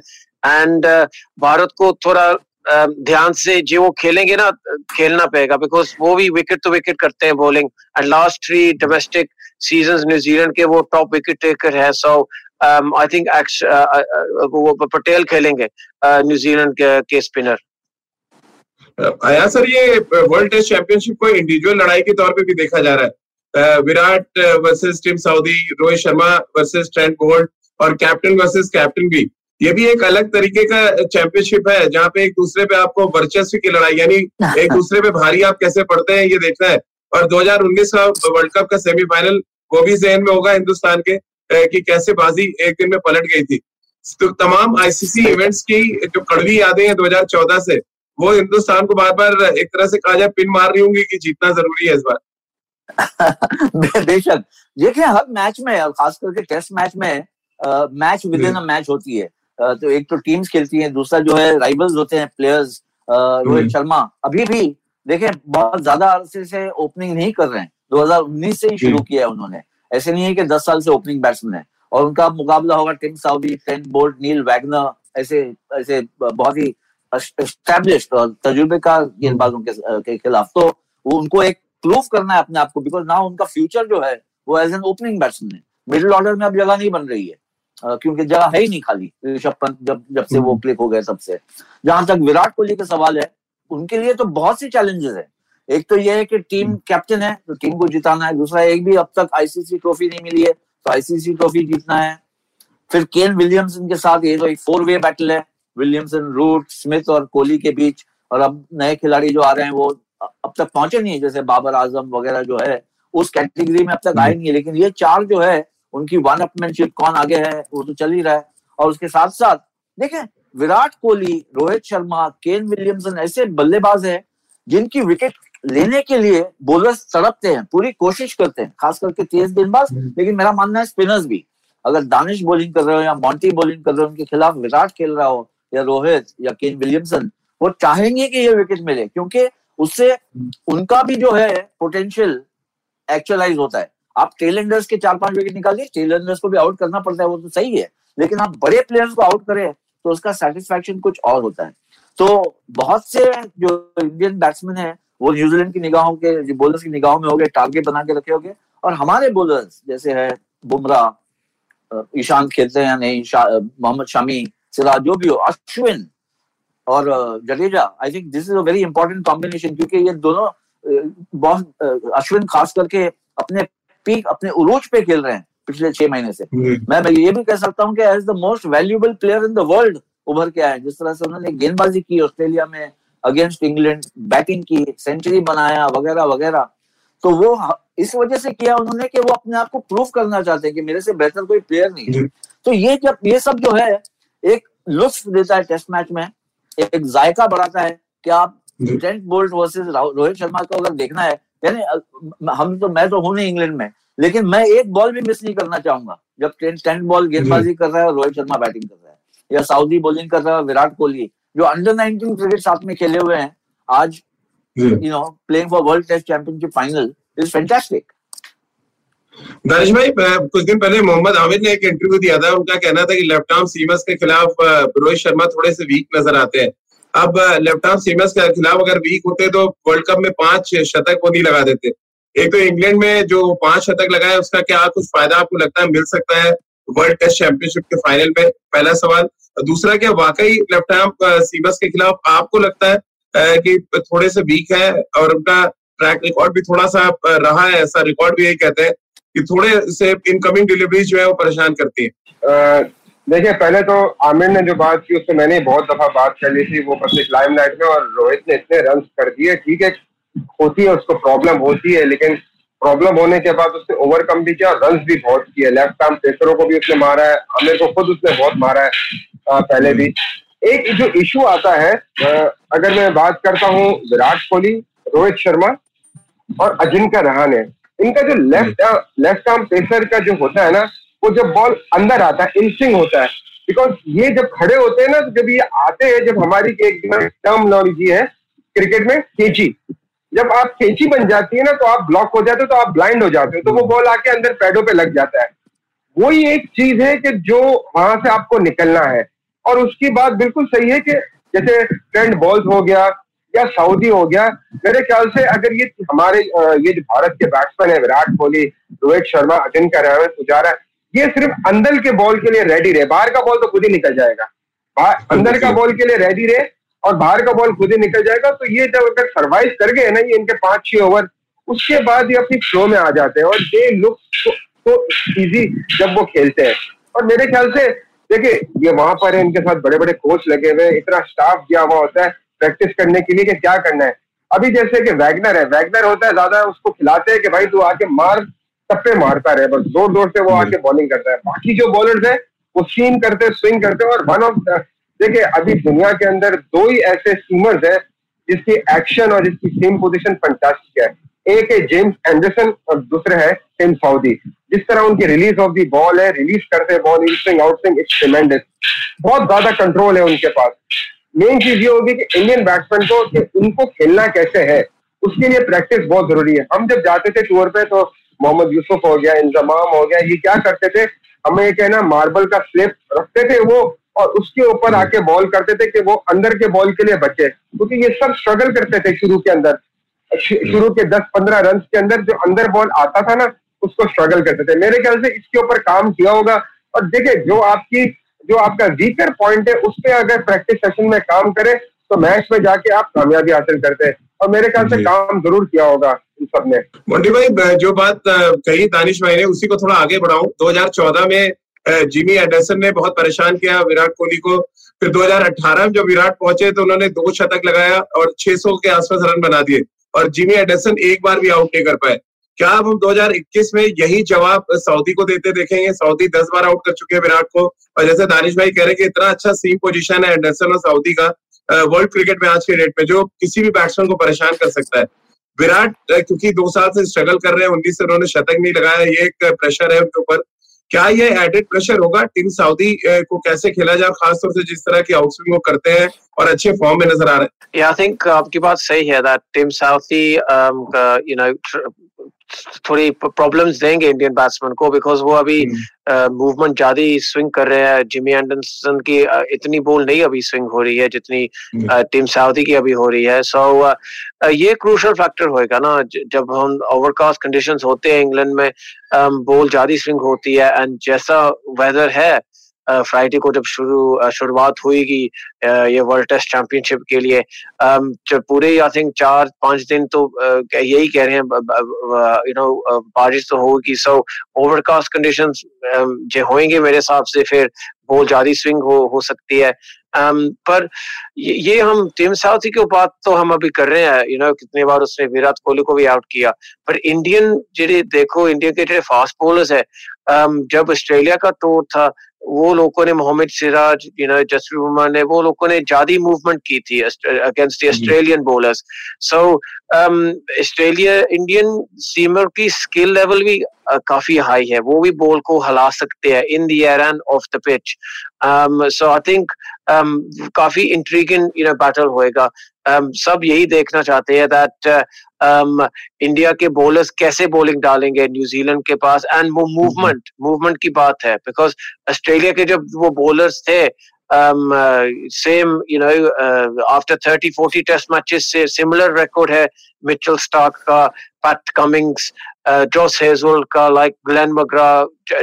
Speaker 4: एंड भारत को थोड़ा ध्यान से जो वो खेलेंगे ना खेलना पड़ेगा बिकॉज़ वो भी विकेट टू विकेट करते हैं bowling and last three domestic season New Zealand के वो टॉप विकेट टेकर है सो आई थिंक वो पटेल खेलेंगे न्यूजीलैंड के, के स्पिनर
Speaker 2: आया सर ये वर्ल्ड टेस्ट चैंपियनशिप को इंडिविजुअल लड़ाई के तौर पे भी देखा जा रहा है। Virat versus Tim Southee Rohit Sharma versus Trent Boult और कैप्टन वर्सेस कैप्टन भी। ये भी एक अलग तरीके का चैंपियनशिप है जहाँ पे एक दूसरे पे आपको वर्चस्व की लड़ाई यानी एक दूसरे पे भारी आप कैसे पड़ते हैं ये देखना है। और 2019 का वर्ल्ड कप का सेमीफाइनल वो भी जहन में होगा हिंदुस्तान के कि कैसे बाजी एक दिन में पलट गई थी। तो तमाम आईसीसी इवेंट्स की जो कड़वी यादें हैं 2014 से वो हिंदुस्तान को बार बार एक तरह से कहा जाए पिन मार रही होंगी कि जीतना ज़रूरी है इस
Speaker 5: बार। बेशक। देखिए हर मैच में खास करके टेस्ट मैच में मैच विद इन मैच होती है। तो एक तो टीम्स खेलती हैं दूसरा जो है राइवल्स होते हैं प्लेयर्स रोहित हम्म। शर्मा। अभी भी देखें बहुत ज़्यादा अरसे से ओपनिंग नहीं कर रहे हैं। 2019 से ही शुरू किया है उन्होंने। ऐसे नहीं है कि 10 साल से ओपनिंग बैट्समैन है। और उनका मुकाबला होगा Tim Southee Trent Boult Neil Wagner ऐसे ऐसे बहुत ही एस्टेब्लिश्ड और तजुर्बे का गेंदबाजों के, के खिलाफ। तो उनको एक प्रूफ करना है अपने आप को बिकॉज़ ना उनका फ्यूचर जो है वो एज एन ओपनिंग बैट्समैन है। मिडिल ऑर्डर में अब जगह नहीं बन रही है। क्योंकि जगह है ही नहीं खाली ऋषभ पंत जब जब से वो क्लिक हम्म। हो गए सबसे जहाँ तक विराट कोहली का सवाल है उनके लिए तो बहुत सी चैलेंजेस है। एक तो ये है कि टीम कैप्टन हम्म। है तो टीम को जिताना है। दूसरा एक भी अब तक आईसीसी ट्रॉफी नहीं मिली है तो आईसीसी ट्रॉफी जीतना है। फिर केन विलियमसन के साथ ये तो एक फोर वे बैटल है। विलियमसन रूट स्मिथ और कोहली के बीच। और अब नए खिलाड़ी जो आ रहे हैं वो अब तक पहुँचे नहीं है। जैसे बाबर आज़म वगैरह जो है उस कैटेगरी में अब तक आए हम्म। नहीं है। लेकिन ये चार जो है उनकी वन अपमैनशिप कौन आगे है वो तो चल ही रहा है। और उसके साथ साथ देखें विराट कोहली रोहित शर्मा केन विलियमसन ऐसे बल्लेबाज है जिनकी विकेट लेने के लिए बोलर्स तड़पते हैं पूरी कोशिश करते हैं खास करके तेज गेंदबाज हम्म। लेकिन मेरा मानना है स्पिनर्स भी। अगर दानिश बॉलिंग कर रहे हो या मॉन्टी बॉलिंग कर रहे हो उनके खिलाफ विराट खेल रहा हो या रोहित या केन विलियमसन वो चाहेंगे कि ये विकेट मिले क्योंकि उससे उनका भी जो है पोटेंशियल एक्चुअलाइज होता है। आप टेलेंडर्स के चार पाँच विकेट निकालिए टेलेंडर्स को भी आउट करना पड़ता है, वो तो सही है। लेकिन आप बड़े प्लेयर्स को आउट करें तो उसका सेटिस्फैक्शन कुछ और होता है। तो बहुत से जो इंडियन बैट्समैन है, वो न्यूजीलैंड की निगाहों के बोलर्स की निगाहों में हो गए टारगेट बना के रखे हो गए और हमारे बोलर्स जैसे है बुमराह ईशांत खेलते हैं, नहीं मोहम्मद शमी, सिराज, जो भी हो, अश्विन और Jadeja I think this is a very important combination क्योंकि ये दोनों बहुत अश्विन खास करके अपने पीक अपने उरूज पे खेल रहे हैं पिछले छह महीने से। हम्म। मैं मैं ये भी कह सकता हूँ कि as the most valuable player in the world उभर के आए जिस तरह से उन्होंने गेंदबाजी की ऑस्ट्रेलिया में अगेंस्ट इंग्लैंड बैटिंग की सेंचुरी बनाया वगैरह वगैरह। तो वो इस वजह से किया उन्होंने कि वो अपने आप को प्रूव करना चाहते हैं कि मेरे से बेहतर कोई प्लेयर नहीं है। तो ये जब ये सब जो है एक लुत्फ देता है टेस्ट मैच में एक जायका बढ़ाता है कि आप Trent Boult versus Rohit Sharma को अगर देखना है यानी हम तो मैं तो हूँ नहीं इंग्लैंड में लेकिन मैं एक बॉल भी मिस नहीं करना चाहूँगा। जब ट्रेंट टेंट बॉल गेंदबाजी कर रहा है और रोहित शर्मा बैटिंग कर रहा है या साउदी बॉलिंग कर रहा है विराट कोहली जो अंडर नाइनटीन क्रिकेट साथ में खेले हुए हैं आज you know playing for World Test Championship final is fantastic
Speaker 2: Danish भाई कुछ दिन पहले मोहम्मद आमिर ने एक इंटरव्यू दिया था उनका कहना था कि लेफ़्ट आर्म सीमस के खिलाफ रोहित शर्मा थोड़े से वीक नज़र आते हैं। अब लेफ़्ट सीमस के खिलाफ अगर वीक होते तो वर्ल्ड कप में पाँच शतक वो नहीं लगा देते। एक तो इंग्लैंड में जो पाँच शतक लगाए, उसका क्या कुछ फ़ायदा आपको लगता है? मिल सकता है वर्ल्ड टेस्ट चैंपियनशिप के फाइनल में? पहला सवाल। दूसरा, क्या वाकई लेफ़्ट सीमस के खिलाफ आपको लगता है कि थोड़े से वीक है और उनका ट्रैक रिकॉर्ड भी थोड़ा सा रहा है? ऐसा रिकॉर्ड भी यही कहते हैं कि थोड़े से इनकमिंग डिलीवरी जो है वो परेशान करती है।
Speaker 3: देखिए पहले तो आमिर ने जो बात की उससे मैंने बहुत दफ़ा बात कर ली थी वो पब्लिक लाइमलाइट में और रोहित ने इतने रन कर दिए। ठीक है होती है उसको प्रॉब्लम होती है लेकिन प्रॉब्लम होने के बाद उसने ओवरकम भी किया रन भी बहुत किए। लेफ़्ट आर्म पेसरों को भी उसने मारा है आमिर को खुद उसने बहुत मारा है आ, पहले भी। एक जो इशू आता है आ, अगर मैं बात करता हूँ विराट कोहली रोहित शर्मा और अजिंक्य रहाने इनका जो लेफ़्ट लेफ़्ट आर्म पेसर का जो होता है ना वो जब बॉल अंदर आता है इंसिंग होता है। बिकॉज़ ये जब खड़े होते हैं ना तो जब ये आते हैं, जब हमारी एक टर्मोलॉजी है क्रिकेट में, केची। जब आप केची बन जाती है ना तो आप ब्लॉक हो जाते हो तो आप ब्लाइंड हो जाते हो। तो वो बॉल आके अंदर पैडों पे लग जाता है। वही एक चीज़ है कि जो वहाँ से आपको निकलना है। और उसकी बात बिल्कुल सही है कि जैसे ट्रेंड बॉल्स हो गया, या सऊदी हो गया, मेरे ख्याल से अगर ये हमारे ये जो भारत के बैट्समैन है, विराट कोहली, रोहित शर्मा अजिंक्य रहाणे पुजारा ये सिर्फ़ अंदर के बॉल के लिए रेडी रहे। बाहर का बॉल तो खुद ही निकल जाएगा। अंदर का बॉल के लिए रेडी रहे और बाहर का बॉल खुद ही निकल जाएगा। तो ये जब अगर सर्वाइव कर गए ना, ये इनके पाँच छह ओवर उसके बाद ये अपनी फ्लो में आ जाते हैं और दे लुक तो इजी जब वो खेलते हैं। और मेरे ख्याल से, देखिए, ये वहाँ पर है, इनके साथ बड़े बड़े कोच लगे हुए हैं। इतना स्टाफ दिया हुआ होता है प्रैक्टिस करने के लिए कि क्या करना है। अभी जैसे कि वैगनर है। वैगनर होता है, ज़्यादा उसको खिलाते हैं कि भाई तू आके मार टप्पे मारता रहे बस ज़ोर ज़ोर से वो आके बॉलिंग करता है। बाकी जो बॉलर्स है वो सीम करते स्विंग करते और वन ऑफ़ देखिए अभी दुनिया के अंदर दो ही ऐसे सीमर्स है जिसकी एक्शन और जिसकी सेम पोजिशन फंटास्टिक है। एक है जेम्स एंडरसन और दूसरे है टिम साउदी जिस तरह उनकी रिलीज़ ऑफ़ दी बॉल है रिलीज़ करते हैं ball in swing out swing it's tremendous बहुत ज़्यादा कंट्रोल है उनके पास। मेन चीज़ ये होगी कि इंडियन बैट्समैन को कि उनको खेलना कैसे है उसके लिए प्रैक्टिस बहुत ज़रूरी है। हम जब जाते थे टूर पे तो मोहम्मद यूसुफ हो गया, इंजमाम हो गया, ये क्या करते थे? हमें एक है ना, मार्बल का स्लिप रखते थे वो, और उसके ऊपर आके बॉल करते थे कि वो अंदर के बॉल के लिए बचे। क्योंकि ये सब स्ट्रगल करते थे शुरू के अंदर। शुरू के दस पंद्रह रन के अंदर जो अंदर बॉल आता था ना, उसको स्ट्रगल करते थे। मेरे ख्याल से इसके ऊपर काम किया होगा। और देखिए, जो आपकी, जो आपका वीकर पॉइंट है, उस पर अगर प्रैक्टिस सेशन में काम करे तो मैच में जाके आप कामयाबी हासिल करते हैं। और मेरे ख्याल से काम ज़रूर किया होगा इन सबने।
Speaker 2: मोटी भाई जो बात कही दानिश भाई ने उसी को थोड़ा आगे बढ़ाऊं। 2014 में जिमी एंडरसन ने बहुत परेशान किया विराट कोहली को। फिर 2018 में जब विराट पहुँचे तो उन्होंने दो शतक लगाया और 600 के आसपास रन बना दिए। और जिमी एंडरसन एक बार भी आउट नहीं कर पाए। क्या अब हम 2021 में यही जवाब सऊदी को देते देखेंगे? सऊदी दस बार आउट कर चुके हैं विराट को। और जैसे दानिश भाई कह रहे हैं कि इतना अच्छा सीम पोजीशन है एंडरसन और सऊदी का वर्ल्ड क्रिकेट में आज के डेट में, जो किसी भी बैट्समैन को परेशान कर सकता है। विराट क्योंकि दो साल से स्ट्रगल कर रहे हैं, उन्नीस से उन्होंने शतक नहीं लगाया, ये एक प्रेशर है उनके ऊपर। क्या ये एडेड प्रेशर होगा? टीम सऊदी को कैसे खेला जाए? खासतौर से जिस तरह की आउटस्विंग वो करते हैं और अच्छे फॉर्म में नज़र आ रहे
Speaker 4: हैं। आई थिंक आपकी बात सही है that Tim Southee you know थोड़ी प्रॉब्लम्स देंगे इंडियन बैट्समैन को बिकॉज़ वो अभी मूवमेंट हम्म। ज़्यादा स्विंग कर रहे हैं। जिमी एंडरसन की इतनी बॉल नहीं अभी स्विंग हो रही है जितनी टीम सऊदी की अभी हो रही है। सो so, ये क्रूशल फैक्टर होएगा ना जब हम ओवरकास्ट कंडीशंस होते हैं इंग्लैंड में बॉल ज़्यादा स्विंग होती है एंड जैसा वेदर है फ्राइडे को जब शुरू शुरुआत हुईगी ये वर्ल्ड टेस्ट चैंपियनशिप के लिए पूरे आई थिंक चार पाँच दिन तो यही कह रहे हैं यू नो बारिश तो होगी सो ओवरकास्ट कंडीशंस जो होंगे मेरे हिसाब से फिर बहुत ज़्यादा स्विंग हो हो सकती है। um, पर ये, ये हम टीम साउथ के बात तो हम अभी कर रहे हैं यू you नो know, कितने बार उसने विराट कोहली को भी आउट किया पर इंडियन जेडे देखो इंडिया के जो फास्ट बॉलर्स है um, जब ऑस्ट्रेलिया का तोड़ था वो लोगों ने मोहम्मद सिराज यू नो जसवी वर्मा ने वो लोगों ने ज़्यादा मूवमेंट की थी against Australian bowlers so Australia Indian seamer की स्किल लेवल भी काफ़ी हाई है। वो भी बॉल को हिला सकते हैं in the air and off the pitch so I think काफ़ी इंट्रीगिंग यू नो बैटल होएगा। Um, सब यही देखना चाहते हैं दैट इंडिया um, के बॉलर्स कैसे बॉलिंग डालेंगे न्यूजीलैंड के पास एंड वो मूवमेंट मूवमेंट की बात है। बिकॉज़ ऑस्ट्रेलिया के जब वो बॉलर्स थे um, uh, same you know after thirty forty Test matches से सिमिलर रिकॉर्ड है मिचेल स्टार्क का पैट कमिंग्स जॉस हेजल का like Glenn McGrath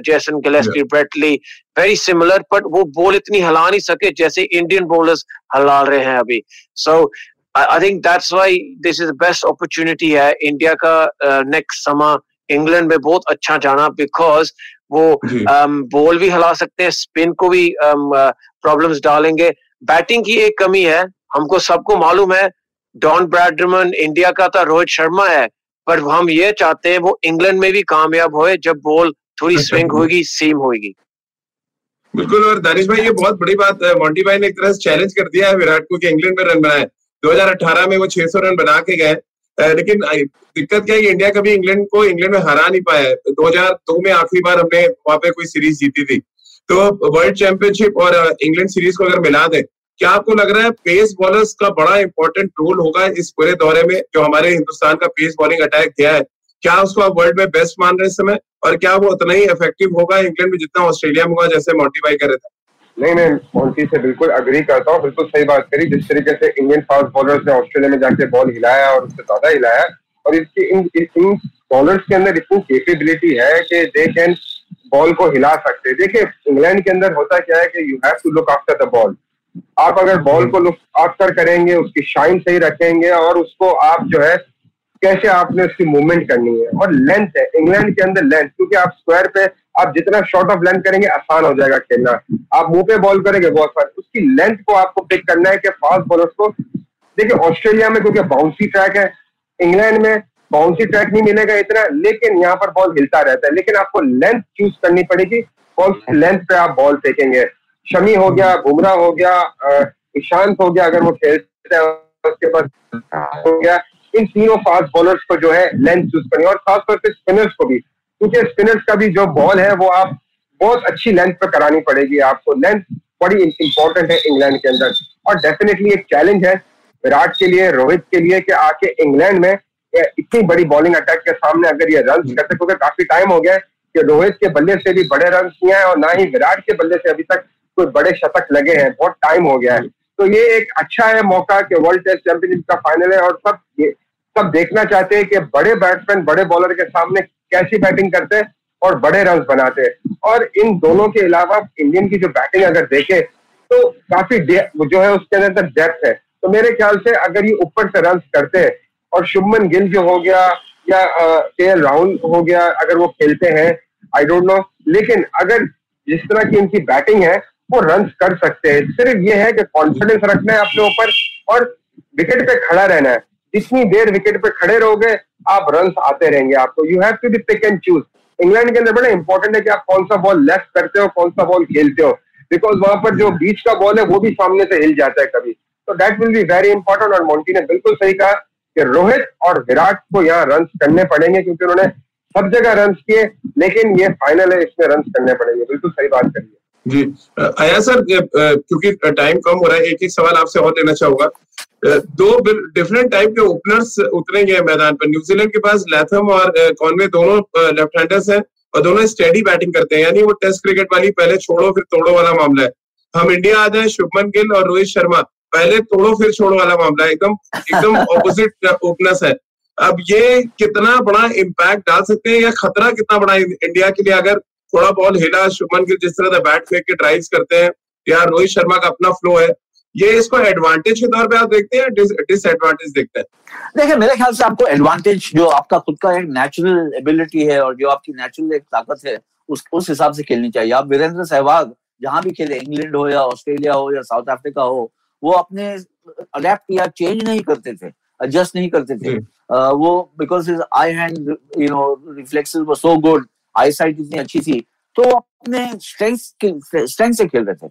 Speaker 4: Jason Gillespie Brett Lee very similar but वो ball इतनी हिला नहीं सके जैसे इंडियन बॉलर्स हिला रहे हैं अभी। So I think that's why this is best opportunity है इंडिया का नेक्स्ट uh, समा इंग्लैंड में बहुत अच्छा जाना बिकॉज़ वो बॉल um, भी हिला सकते हैं स्पिन को भी प्रॉब्लम्स um, uh, डालेंगे। बैटिंग की एक कमी है हमको सबको मालूम है डॉन ब्रैडमन इंडिया का था रोहित शर्मा है। पर हम ये चाहते हैं वो इंग्लैंड में भी कामयाब होए जब बॉल थोड़ी स्विंग होगी सीम होगी
Speaker 2: बिल्कुल और दानिश भाई ये बहुत बड़ी बात है मोंटी भाई ने एक तरह से चैलेंज कर दिया है विराट को कि इंग्लैंड में रन बनाए। 2018 में वो 600 रन बना के गए। लेकिन दिक्कत क्या है कि इंडिया कभी इंग्लैंड को इंग्लैंड में हरा नहीं पाया है। 2002 में आखिरी बार हमने वहाँ पे कोई सीरीज़ जीती थी। तो वर्ल्ड चैंपियनशिप और इंग्लैंड सीरीज़ को अगर मिला दे क्या आपको लग रहा है पेस बॉलर्स का बड़ा इंपॉर्टेंट रोल होगा इस पूरे दौरे में जो हमारे हिंदुस्तान का पेस बॉलिंग अटैक किया है? क्या उसको आप वर्ल्ड में बेस्ट मान रहे समय? और क्या वो उतना ही इफ़ेक्टिव होगा इंग्लैंड में जितना ऑस्ट्रेलिया में हुआ जैसे मोटी भाई कर रहे थे?
Speaker 3: नहीं मैं मोन्टी से बिल्कुल अग्री करता हूँ। बिल्कुल सही बात करी। जिस तरीके से इंडियन फास्ट बॉलर्स ने ऑस्ट्रेलिया में जाके बॉल हिलाया और उससे ज़्यादा हिलाया और इसकी इन इन बॉलर्स के अंदर इतनी केपेबिलिटी है कि दे कैन बॉल को हिला सकते हैं। देखिए इंग्लैंड के अंदर होता क्या है कि you have to look after the ball आप अगर बॉल को आफ्टर करेंगे, उसकी शाइन सही रखेंगे और उसको आप जो है, कैसे आपने उसकी मूवमेंट करनी है? और लेंथ है इंग्लैंड के अंदर लेंथ क्योंकि आप स्क्वायर पे, आप जितना शॉर्ट ऑफ़ लेंथ करेंगे, आसान हो जाएगा खेलना। आप मुँह पे बॉल करेंगे, बहुत सारे उसकी लेंथ को आपको पिक करना है कि फास्ट बॉलर्स को, देखिए ऑस्ट्रेलिया में क्योंकि बाउंसी ट्रैक है इंग्लैंड में बाउंसी ट्रैक नहीं मिलेगा इतना, लेकिन यहाँ पर बॉल हिलता रहता है। लेकिन आपको लेंथ चूज़ करनी पड़ेगी सी लेंथ पे आप बॉल फेंकेंगे। शमी हो गया बुमराह हो गया ईशांत हो गया अगर वो खेलते हैं उसके पास हो। गया। इन तीनों फास्ट बॉलर्स को जो है लेंथ चूज़ करनी और खासतौर पर स्पिनर्स को भी क्योंकि स्पिनर्स का भी जो बॉल है वो आप बहुत अच्छी लेंथ पर करानी पड़ेगी आपको। लेंथ बड़ी इंपॉर्टेंट है इंग्लैंड के अंदर। और डेफिनेटली एक चैलेंज है विराट के लिए रोहित के लिए कि आके इंग्लैंड में इतनी बड़ी बॉलिंग अटैक के सामने अगर ये रन करते क्योंकि काफ़ी टाइम हो गया कि रोहित के बल्ले से भी बड़े रन किए हैं और ना ही विराट के बल्ले से अभी तक कोई बड़े शतक लगे हैं, बहुत टाइम हो गया है। तो ये एक अच्छा है मौका कि वर्ल्ड टेस्ट चैंपियनशिप का फाइनल है और सब सब देखना चाहते हैं कि बड़े बैट्समैन बड़े बॉलर के सामने कैसी बैटिंग करते हैं और बड़े रन बनाते। हैं और इन दोनों के अलावा इंडियन की जो बैटिंग अगर देखे तो काफ़ी जो है उसके अंदर डेप्थ है। तो मेरे ख्याल से अगर ये ऊपर से रन करते हैं और शुभमन गिल जो हो गया या के एल राहुल हो गया, अगर वो खेलते हैं आई डोंट नो लेकिन अगर जिस तरह की इनकी बैटिंग है वो रन कर सकते हैं। सिर्फ़ ये है कि कॉन्फिडेंस रखना है अपने ऊपर और विकेट पे खड़ा रहना है। जितनी देर विकेट पे खड़े रहोगे, आप रन आते रहेंगे आपको। You have to be pick and choose England के अंदर बड़ा इंपॉर्टेंट है कि आप कौन सा बॉल लेफ़्ट करते हो, कौन सा बॉल खेलते हो। बिकॉज़ वहाँ पर जो बीच का बॉल है, वो भी सामने से हिल जाता है कभी। तो that will be very important और मोन्टी ने बिल्कुल सही कहा कि रोहित और विराट को यहाँ रन करने पड़ेंगे क्योंकि उन्होंने सब जगह रन किए, लेकिन ये फाइनल है, इसमें रन करने पड़ेंगे। बिल्कुल सही बात करिए
Speaker 2: जी। आया सर क्योंकि टाइम कम हो रहा है, एक एक सवाल आपसे और लेना चाहूँगा। दो डिफरेंट टाइप के ओपनर्स उतरेंगे मैदान पर। न्यूजीलैंड के पास लैथम और कॉनवे दोनों लेफ़्ट हैंडर्स हैं और दोनों स्टेडी बैटिंग करते हैं। यानी वो टेस्ट क्रिकेट वाली पहले छोड़ो, फिर तोड़ो वाला मामला है। हम इंडिया आ जाए, शुभमन गिल और रोहित शर्मा। पहले तोड़ो, फिर छोड़ो वाला मामला है। एकदम एकदम ऑपोजिट ओपनर्स है। अब ये कितना बड़ा इम्पैक्ट डाल सकते हैं या खतरा कितना बड़ा इंडिया के लिए अगर थोड़ा बॉल हिला शुभमन गिल जिस तरह से बैट फेंक के ड्राइव करते हैं या रोहित शर्मा का अपना फ्लो है ये इसको एडवांटेज के तौर पे आप देखते हैं डिसएडवांटेज देखते हैं?
Speaker 5: देखिए मेरे ख्याल से आपको एडवांटेज जो आपका खुद का एक नेचुरल एबिलिटी है और जो आपकी नेचुरल एक ताकत है उस उस हिसाब से खेलनी चाहिए। आप वीरेंद्र सहवाग जहाँ भी खेले इंग्लैंड हो या ऑस्ट्रेलिया हो या साउथ अफ्रीका हो वो अपने अडेप्ट या चेंज नहीं करते थे एडजस्ट नहीं करते थे। uh, वो because his eye hand you know reflexes were so good eyesight इतनी अच्छी थी तो अपने स्ट्रेंथ स्ट्रेंथ से खेल रहे थे।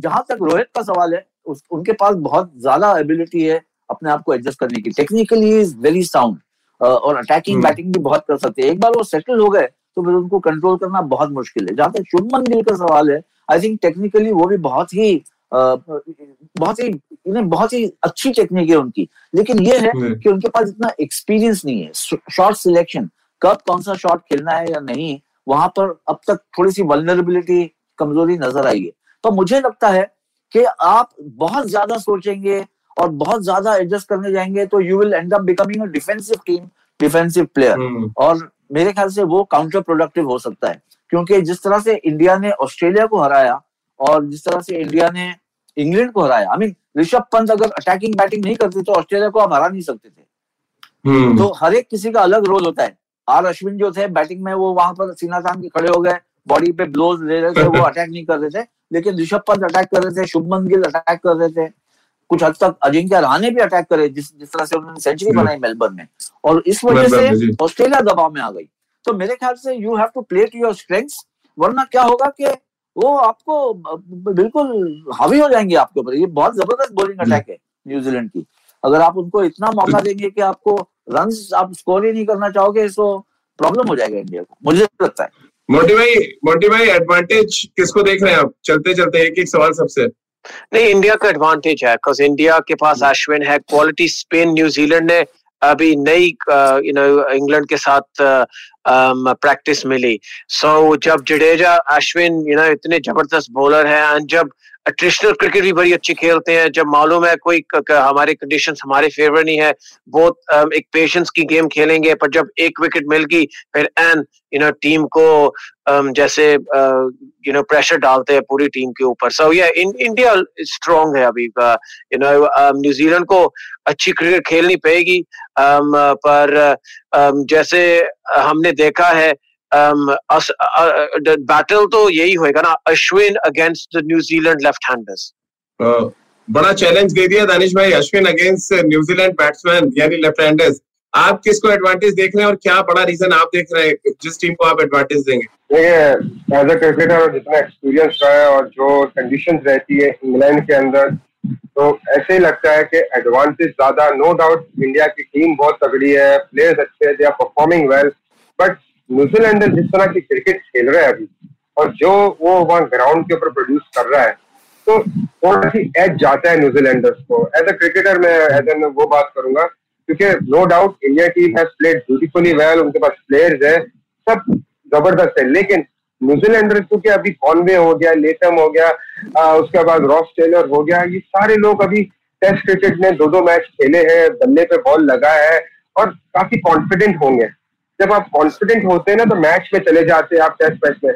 Speaker 5: जहाँ तक रोहित का सवाल है उस, उनके पास बहुत ज़्यादा एबिलिटी है अपने आप को एडजस्ट करने की। टेक्निकली इज़ वेरी साउंड और अटैकिंग बैटिंग हम्म। भी बहुत कर सकते हैं। एक बार वो सेटल हो गए तो फिर उनको कंट्रोल करना बहुत मुश्किल है। जहाँ तक शुभमन गिल का सवाल है आई थिंक टेक्निकली वो भी बहुत ही बहुत ही इन्हें बहुत ही अच्छी टेक्निक है उनकी। लेकिन ये है हम्म। कि उनके पास इतना एक्सपीरियंस नहीं है। शॉर्ट सिलेक्शन कब कौन सा शॉट खेलना है या नहीं वहाँ पर अब तक थोड़ी सी वल्नरेबिलिटी कमज़ोरी नज़र आई है। तो मुझे लगता है कि आप बहुत ज़्यादा सोचेंगे और बहुत ज़्यादा एडजस्ट करने जाएँगे तो you will end up becoming a defensive team defensive player और मेरे ख्याल से वो काउंटर प्रोडक्टिव हो सकता है। क्योंकि जिस तरह से इंडिया ने ऑस्ट्रेलिया को हराया और जिस तरह से इंडिया ने इंग्लैंड को हराया आई मीन ऋषभ पंत अगर अटैकिंग बैटिंग नहीं करते तो ऑस्ट्रेलिया को आप हरा नहीं सकते थे। हम्म। तो हर एक किसी का अलग रोल होता है। आर अश्विन जो थे बैटिंग में वो वहाँ पर सीना तान के खड़े हो गए। बॉडी पे ब्लोज ले रहे थे वो अटैक नहीं कर रहे थे। लेकिन ऋषभ पंत अटैक कर रहे थे शुभमन गिल अटैक कर रहे थे। कुछ हद तक अजिंक्य रहाने भी अटैक करे जिस जिस तरह से उन्होंने सेंचुरी हम्म। बनाई मेलबर्न में। और इस वजह से ऑस्ट्रेलिया दबाव में आ गई। तो मेरे ख्याल से you have to play to your strengths वरना क्या होगा कि वो आपको बिल्कुल हावी हो जाएँगे आपके ऊपर। ये बहुत ज़बरदस्त बॉलिंग अटैक है न्यूजीलैंड की। अगर आप उनको इतना मौका देंगे कि आपको रन आप स्कोर ही नहीं करना चाहोगे तो प्रॉब्लम हो जाएगा इंडिया को। मुझे लगता है।
Speaker 2: मोटी भाई मोटी भाई एडवांटेज किसको देख रहे हैं आप? चलते चलते एक एक सवाल सबसे।
Speaker 4: नहीं इंडिया का एडवांटेज है बिकॉज़ इंडिया के पास अश्विन है क्वालिटी स्पेन न्यूजीलैंड ने अभी नई यू नो इंग्लैंड के साथ प्रैक्टिस मिली सो so, जब जडेजा अश्विन यू नो इतने ज़बरदस्त बॉलर हैं एंड जब ट्रेडिशनल क्रिकेट भी बड़ी अच्छी खेलते हैं जब मालूम है कोई हमारे कंडीशंस हमारे फेवर नहीं है बहुत एक पेशेंस की गेम खेलेंगे पर जब एक विकेट मिल गई फिर एन यू नो टीम को जैसे यू नो प्रेशर डालते हैं पूरी टीम के ऊपर। सो या इंडिया स्ट्रांग है अभी यू नो न्यूजीलैंड को अच्छी क्रिकेट खेलनी पड़ेगी पर जैसे हमने देखा है बैटल um, तो यही होएगा ना Ashwin against the New Zealand left handers
Speaker 2: बड़ा चैलेंज दे दिया दानिश भाई Ashwin against New Zealand batsman यानी लेफ़्ट हैंडर्स आप किसको एडवांटेज देख रहे हैं और क्या बड़ा रीजन आप देख रहे हैं जिस टीम को आप एडवांटेज देंगे?
Speaker 3: देखिए एज अ क्रिकेटर जितना एक्सपीरियंस रहा है और जो कंडीशंस रहती है इंग्लैंड के अंदर तो ऐसे ही लगता है कि एडवांटेज ज़्यादा नो डाउट इंडिया की टीम बहुत तगड़ी है प्लेयर्स अच्छे हैं they are performing well but New Zealander जिस तरह की क्रिकेट खेल रहे हैं अभी, और जो वो वहाँ ग्राउंड के ऊपर प्रोड्यूस कर रहा है तो थोड़ा सी एज जाता है न्यूजीलैंडर्स को. एज अ क्रिकेटर मैं एज एन वो बात करूँगा, क्योंकि no doubt India team has played beautifully well उनके पास प्लेयर्स है, सब ज़बरदस्त है, लेकिन न्यूजीलैंडर क्योंकि अभी कॉनवे हो गया लेटम हो गया आ, उसके बाद रॉस टेलर हो गया ये सारे लोग अभी टेस्ट क्रिकेट में दो दो मैच खेले हैं बल्ले पे बॉल लगा है और काफ़ी कॉन्फिडेंट होंगे। जब आप कॉन्फिडेंट होते हैं ना तो मैच में चले जाते हैं आप टेस्ट मैच में।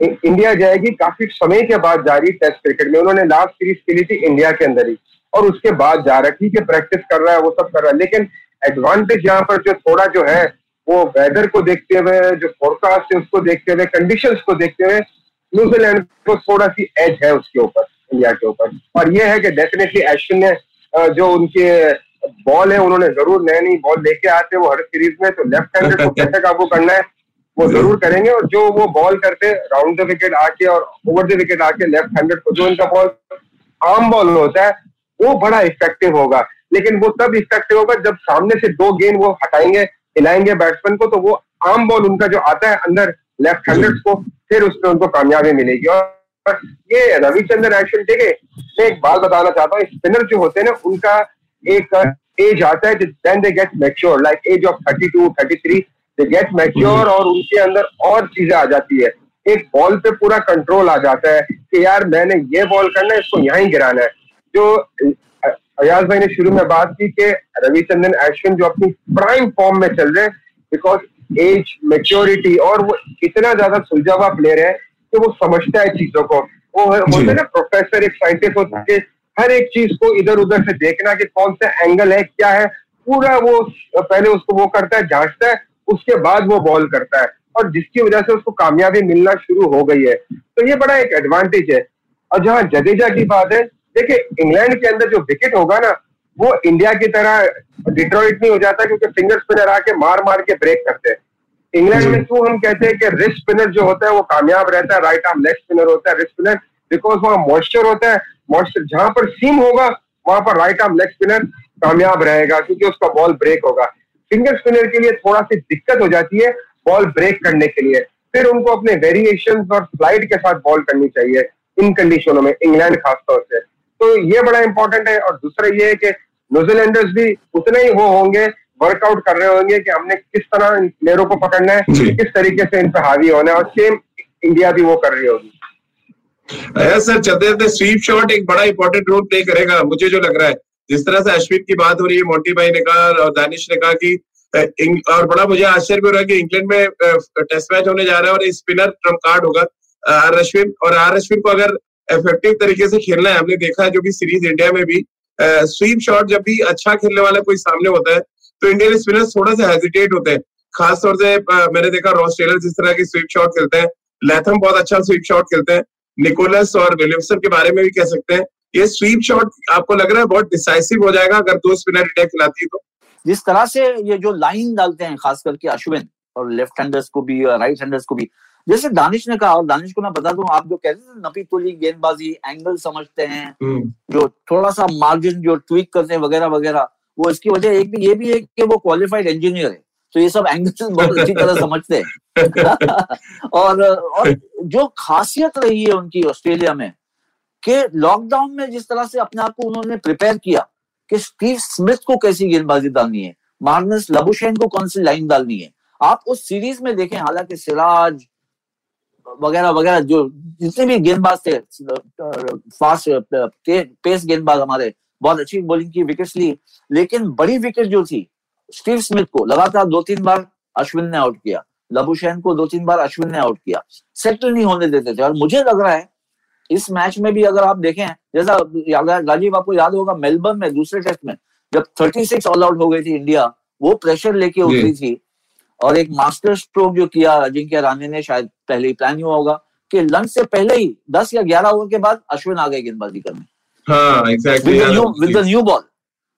Speaker 3: इंडिया जाएगी काफ़ी समय के बाद जा रही टेस्ट क्रिकेट में। उन्होंने लास्ट सीरीज़ खेली थी इंडिया के अंदर ही और उसके बाद जा रहा है ठीक है प्रैक्टिस कर रहा है वो सब कर रहा है। लेकिन एडवांटेज यहाँ पर जो थोड़ा जो है वो वेदर को देखते हुए, जो फोरकास्ट है, उसको देखते हुए कंडीशन को देखते हुए न्यूजीलैंड को थोड़ा सी एज है उसके ऊपर इंडिया के ऊपर। और ये है कि डेफिनेटली एशन ने जो उनके बॉल है, उन्होंने ज़रूर नए नई बॉल लेके आते वो हर सीरीज़ में तो लेफ़्ट हैंडेड को कैसे काबू करना है, वो ज़रूर करेंगे। और जो वो बॉल करते राउंड द विकेट आके और ओवर द विकेट आके लेफ़्ट हैंडेड को, जो इनका बॉल आम बॉल होता है, वो बड़ा इफ़ेक्टिव होगा। लेकिन वो तब इफ़ेक्टिव होगा जब सामने से दो गेंद वो हटाएँगे हिलाएँगे बैट्समैन को तो वो आम बॉल उनका जो आता है अंदर लेफ़्ट हैंडेड को फिर उसमें उनको कामयाबी मिलेगी। और ये रविचंद्रन एक्शन देखे मैं एक बात बताना चाहता हूँ स्पिनर जो होते हैं ना उनका एक एज आता है then they get mature like age of thirty two thirty three they get mature और उनके अंदर और चीज़ें आ जाती है। एक बॉल पे पूरा कंट्रोल आ जाता है कि यार मैंने ये बॉल करना है इसको यहीं गिराना है। जो अयाज भाई ने शुरू में बात की कि रविचंद्रन अश्विन जो अपनी प्राइम फॉर्म में चल रहे हैं बिकॉज़ एज मेच्योरिटी और वो इतना ज़्यादा सुलझा हुआ प्लेयर है कि वो समझता है चीज़ों को। वो होते ना प्रोफेसर एक साइंटिस्ट होता है हर एक चीज़ को इधर उधर से देखना कि कौन सा एंगल है क्या है। पूरा वो पहले उसको वो करता है जांचता है उसके बाद वो बॉल करता है। और जिसकी वजह से उसको कामयाबी मिलना शुरू हो गई है। तो ये बड़ा एक एडवांटेज है। और जहाँ जडेजा की बात है देखिए इंग्लैंड के अंदर जो विकेट होगा ना वो इंडिया की तरह डिट्रॉइट नहीं हो जाता क्योंकि फिंगर स्पिनर आके मार मार के ब्रेक करते हैं। इंग्लैंड में क्यों हम कहते हैं कि रिस्ट स्पिनर जो होता है वो कामयाब रहता है राइट आर्म लेग स्पिनर होता है रिस्ट स्पिनर बिकॉज़ वहाँ मॉइस्चर होता है मॉइस्चर जहाँ पर सीम होगा वहाँ पर राइट आर्म लेग स्पिनर कामयाब रहेगा क्योंकि उसका बॉल ब्रेक होगा। फिंगर स्पिनर के लिए थोड़ा सी दिक्कत हो जाती है बॉल ब्रेक करने के लिए। फिर उनको अपने वेरिएशन और स्लाइड के साथ बॉल करनी चाहिए इन कंडीशनों में इंग्लैंड खासतौर से। तो ये बड़ा इंपॉर्टेंट है और दूसरा ये है कि न्यूजीलैंडर्स भी उतने ही वो होंगे वर्कआउट कर रहे होंगे कि हमने किस तरह इन प्लेयरों को पकड़ना है किस तरीके से इन पर हावी होना है और सेम इंडिया भी वो कर रही होगी।
Speaker 2: सर चलते स्वीप शॉट एक बड़ा इंपॉर्टेंट रोल प्ले करेगा मुझे जो लग रहा है। जिस तरह से अश्विन की बात हो रही है मोटी भाई ने कहा और दानिश ने कहा कि और बड़ा मुझे आश्चर्य भी हो रहा है कि इंग्लैंड में टेस्ट मैच होने जा रहा है और स्पिनर ट्रंप कार्ड होगा आर अश्विन और आर अश्विन को अगर इफ़ेक्टिव तरीके से खेलना है। हमने देखा है जो कि सीरीज़ इंडिया में भी स्वीप शॉट जब भी अच्छा खेलने वाला कोई सामने होता है तो इंडियन स्पिनर्स थोड़ा सा हेजिटेट होते हैं। खासतौर से मैंने देखा रॉस टेलर जिस तरह की स्वीप शॉट खेलते हैं लैथम बहुत अच्छा स्वीप शॉट खेलते हैं। निकोलस और विलियमसन के बारे में भी कह सकते हैं। ये स्वीप शॉट आपको लग रहा है बहुत डिसाइसिव हो जाएगा अगर दो स्पिनर इंडिया खिलाती है तो।
Speaker 5: जिस तरह से ये जो लाइन डालते हैं खास करके अश्विन और लेफ़्ट हैंडर्स को भी राइट हैंडर्स को भी जैसे दानिश ने कहा और दानिश को मैं बता दूँ आप जो कहते थे नपी तुली गेंदबाजी एंगल समझते हैं हम्म। जो थोड़ा सा मार्जिन जो ट्वीक करते हैं वगैरह वगैरह वो इसकी वजह एक भी ये भी है कि वो क्वालिफाइड इंजीनियर है। तो ये सब एंगल्स बहुत अच्छी तरह समझते हैं। और और जो खासियत रही है उनकी ऑस्ट्रेलिया में कि लॉकडाउन में जिस तरह से अपने आप को उन्होंने प्रिपेयर किया कि स्टीव स्मिथ को कैसी गेंदबाजी डालनी है मार्नस लबुशेन को कौन सी लाइन डालनी है। आप उस सीरीज़ में देखें हालाँकि सिराज वगैरह वगैरह जो जितने भी गेंदबाज थे फास्ट पेस गेंदबाज हमारे बहुत अच्छी बॉलिंग की विकेट ली। लेकिन बड़ी विकेट जो थी स्टीव स्मिथ को लगातार दो तीन बार अश्विन ने आउट किया। लबुशैन को दो तीन बार अश्विन ने आउट किया। सेटल नहीं होने देते थे। और मुझे लग रहा है इस मैच में भी अगर आप देखें जैसा राजीव आपको याद होगा मेलबर्न में दूसरे टेस्ट में जब 36 ऑल आउट हो गई थी इंडिया वो प्रेशर लेके उतरी थी। और एक मास्टर स्ट्रोक जो किया अजिंक्य रानी ने शायद पहले ही प्लान हुआ होगा कि लंच से पहले ही दस या ग्यारह ओवर के बाद अश्विन आ गए गेंदबाजी करने। New ball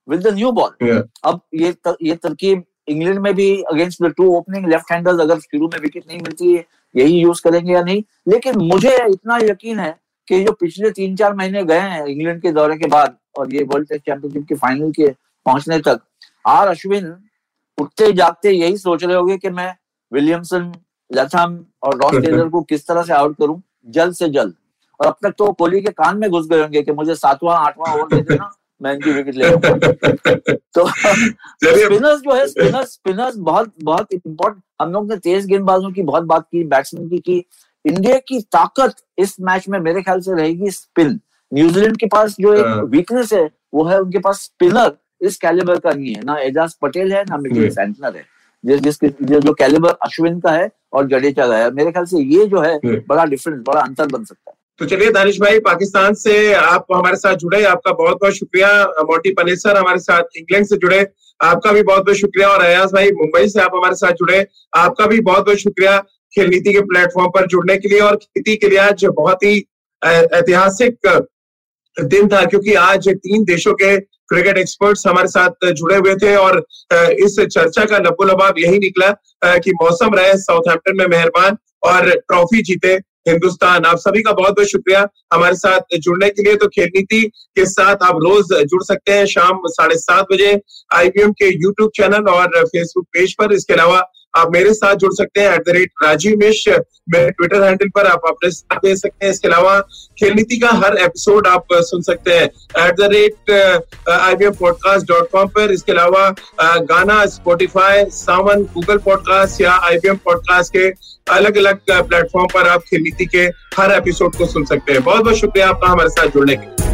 Speaker 5: with the new ball अब ये तर, ये तरकीब इंग्लैंड में भी against the two opening left handers अगर शुरू में विकेट नहीं मिलती है यही यूज़ करेंगे या नहीं? लेकिन मुझे इतना यकीन है कि जो पिछले तीन चार महीने गए हैं इंग्लैंड के दौरे के बाद और ये वर्ल्ड टेस्ट चैंपियनशिप के फाइनल के पहुँचने तक आर अश्विन उठते जागते यही सोच रहे होंगे कि मैं विलियमसन लथम और रॉस टेलर को किस तरह से आउट करूँ जल्द से जल्द। और अब तक तो कोहली के कान में घुस गए होंगे कि मुझे सातवां आठवां ओवर दे देना मैं इनकी विकेट ले तो स्पिनर्स जो है स्पिनर्स स्पिनर्स बहुत बहुत इंपॉर्टेंट हम लोग ने तेज गेंदबाजों की बहुत बात की बैट्समैन की की। इंडिया की ताकत इस मैच में मेरे ख्याल से रहेगी स्पिन न्यूजीलैंड के पास जो एक वीकनेस हाँ। है वो है उनके पास स्पिनर इस कैलिबर का नहीं है ना एजाज पटेल है ना मिचेल सेंटनर है। जिस जिसके जो कैलिबर अश्विन का है और जडेजा का है मेरे ख्याल से ये जो है हाँ। बड़ा डिफरेंस बड़ा अंतर बन सकता है।
Speaker 2: तो चलिए दानिश भाई पाकिस्तान से आप हमारे साथ जुड़े आपका बहुत बहुत शुक्रिया। मोटी पनेसर हमारे साथ इंग्लैंड से जुड़े आपका भी बहुत बहुत शुक्रिया। और अयाज भाई मुंबई से आप हमारे साथ जुड़े आपका भी बहुत बहुत शुक्रिया खेल नीति के प्लेटफॉर्म पर जुड़ने के लिए। और खेती के लिए आज बहुत ही ऐतिहासिक दिन था क्योंकि आज तीन देशों के क्रिकेट एक्सपर्ट्स हमारे साथ जुड़े हुए थे और इस चर्चा का लबो लबाब यही निकला कि मौसम रहे, साउथहैम्पटन में मेहरबान और ट्रॉफी जीते हिंदुस्तान। आप सभी का बहुत बहुत शुक्रिया हमारे साथ जुड़ने के लिए। तो खेल नीति के साथ आप रोज जुड़ सकते हैं शाम साढ़े सात बजे आईपीएम के यूट्यूब चैनल और फेसबुक पेज पर। इसके अलावा आप मेरे साथ जुड़ सकते हैं at the rate Rajeev Mishra मेरे ट्विटर हैंडल पर आप अपने साथ दे सकते हैं। इसके अलावा खेल नीति का हर एपिसोड आप सुन सकते हैं। At the rate I B podcast dot com पर। इसके अलावा गाना स्पोटिफाई सावन गूगल पॉडकास्ट या आई बी पॉडकास्ट के अलग अलग प्लेटफॉर्म पर आप खेल नीति के हर एपिसोड को सुन सकते हैं। बहुत बहुत शुक्रिया आपका हमारे साथ जुड़ने के लिए।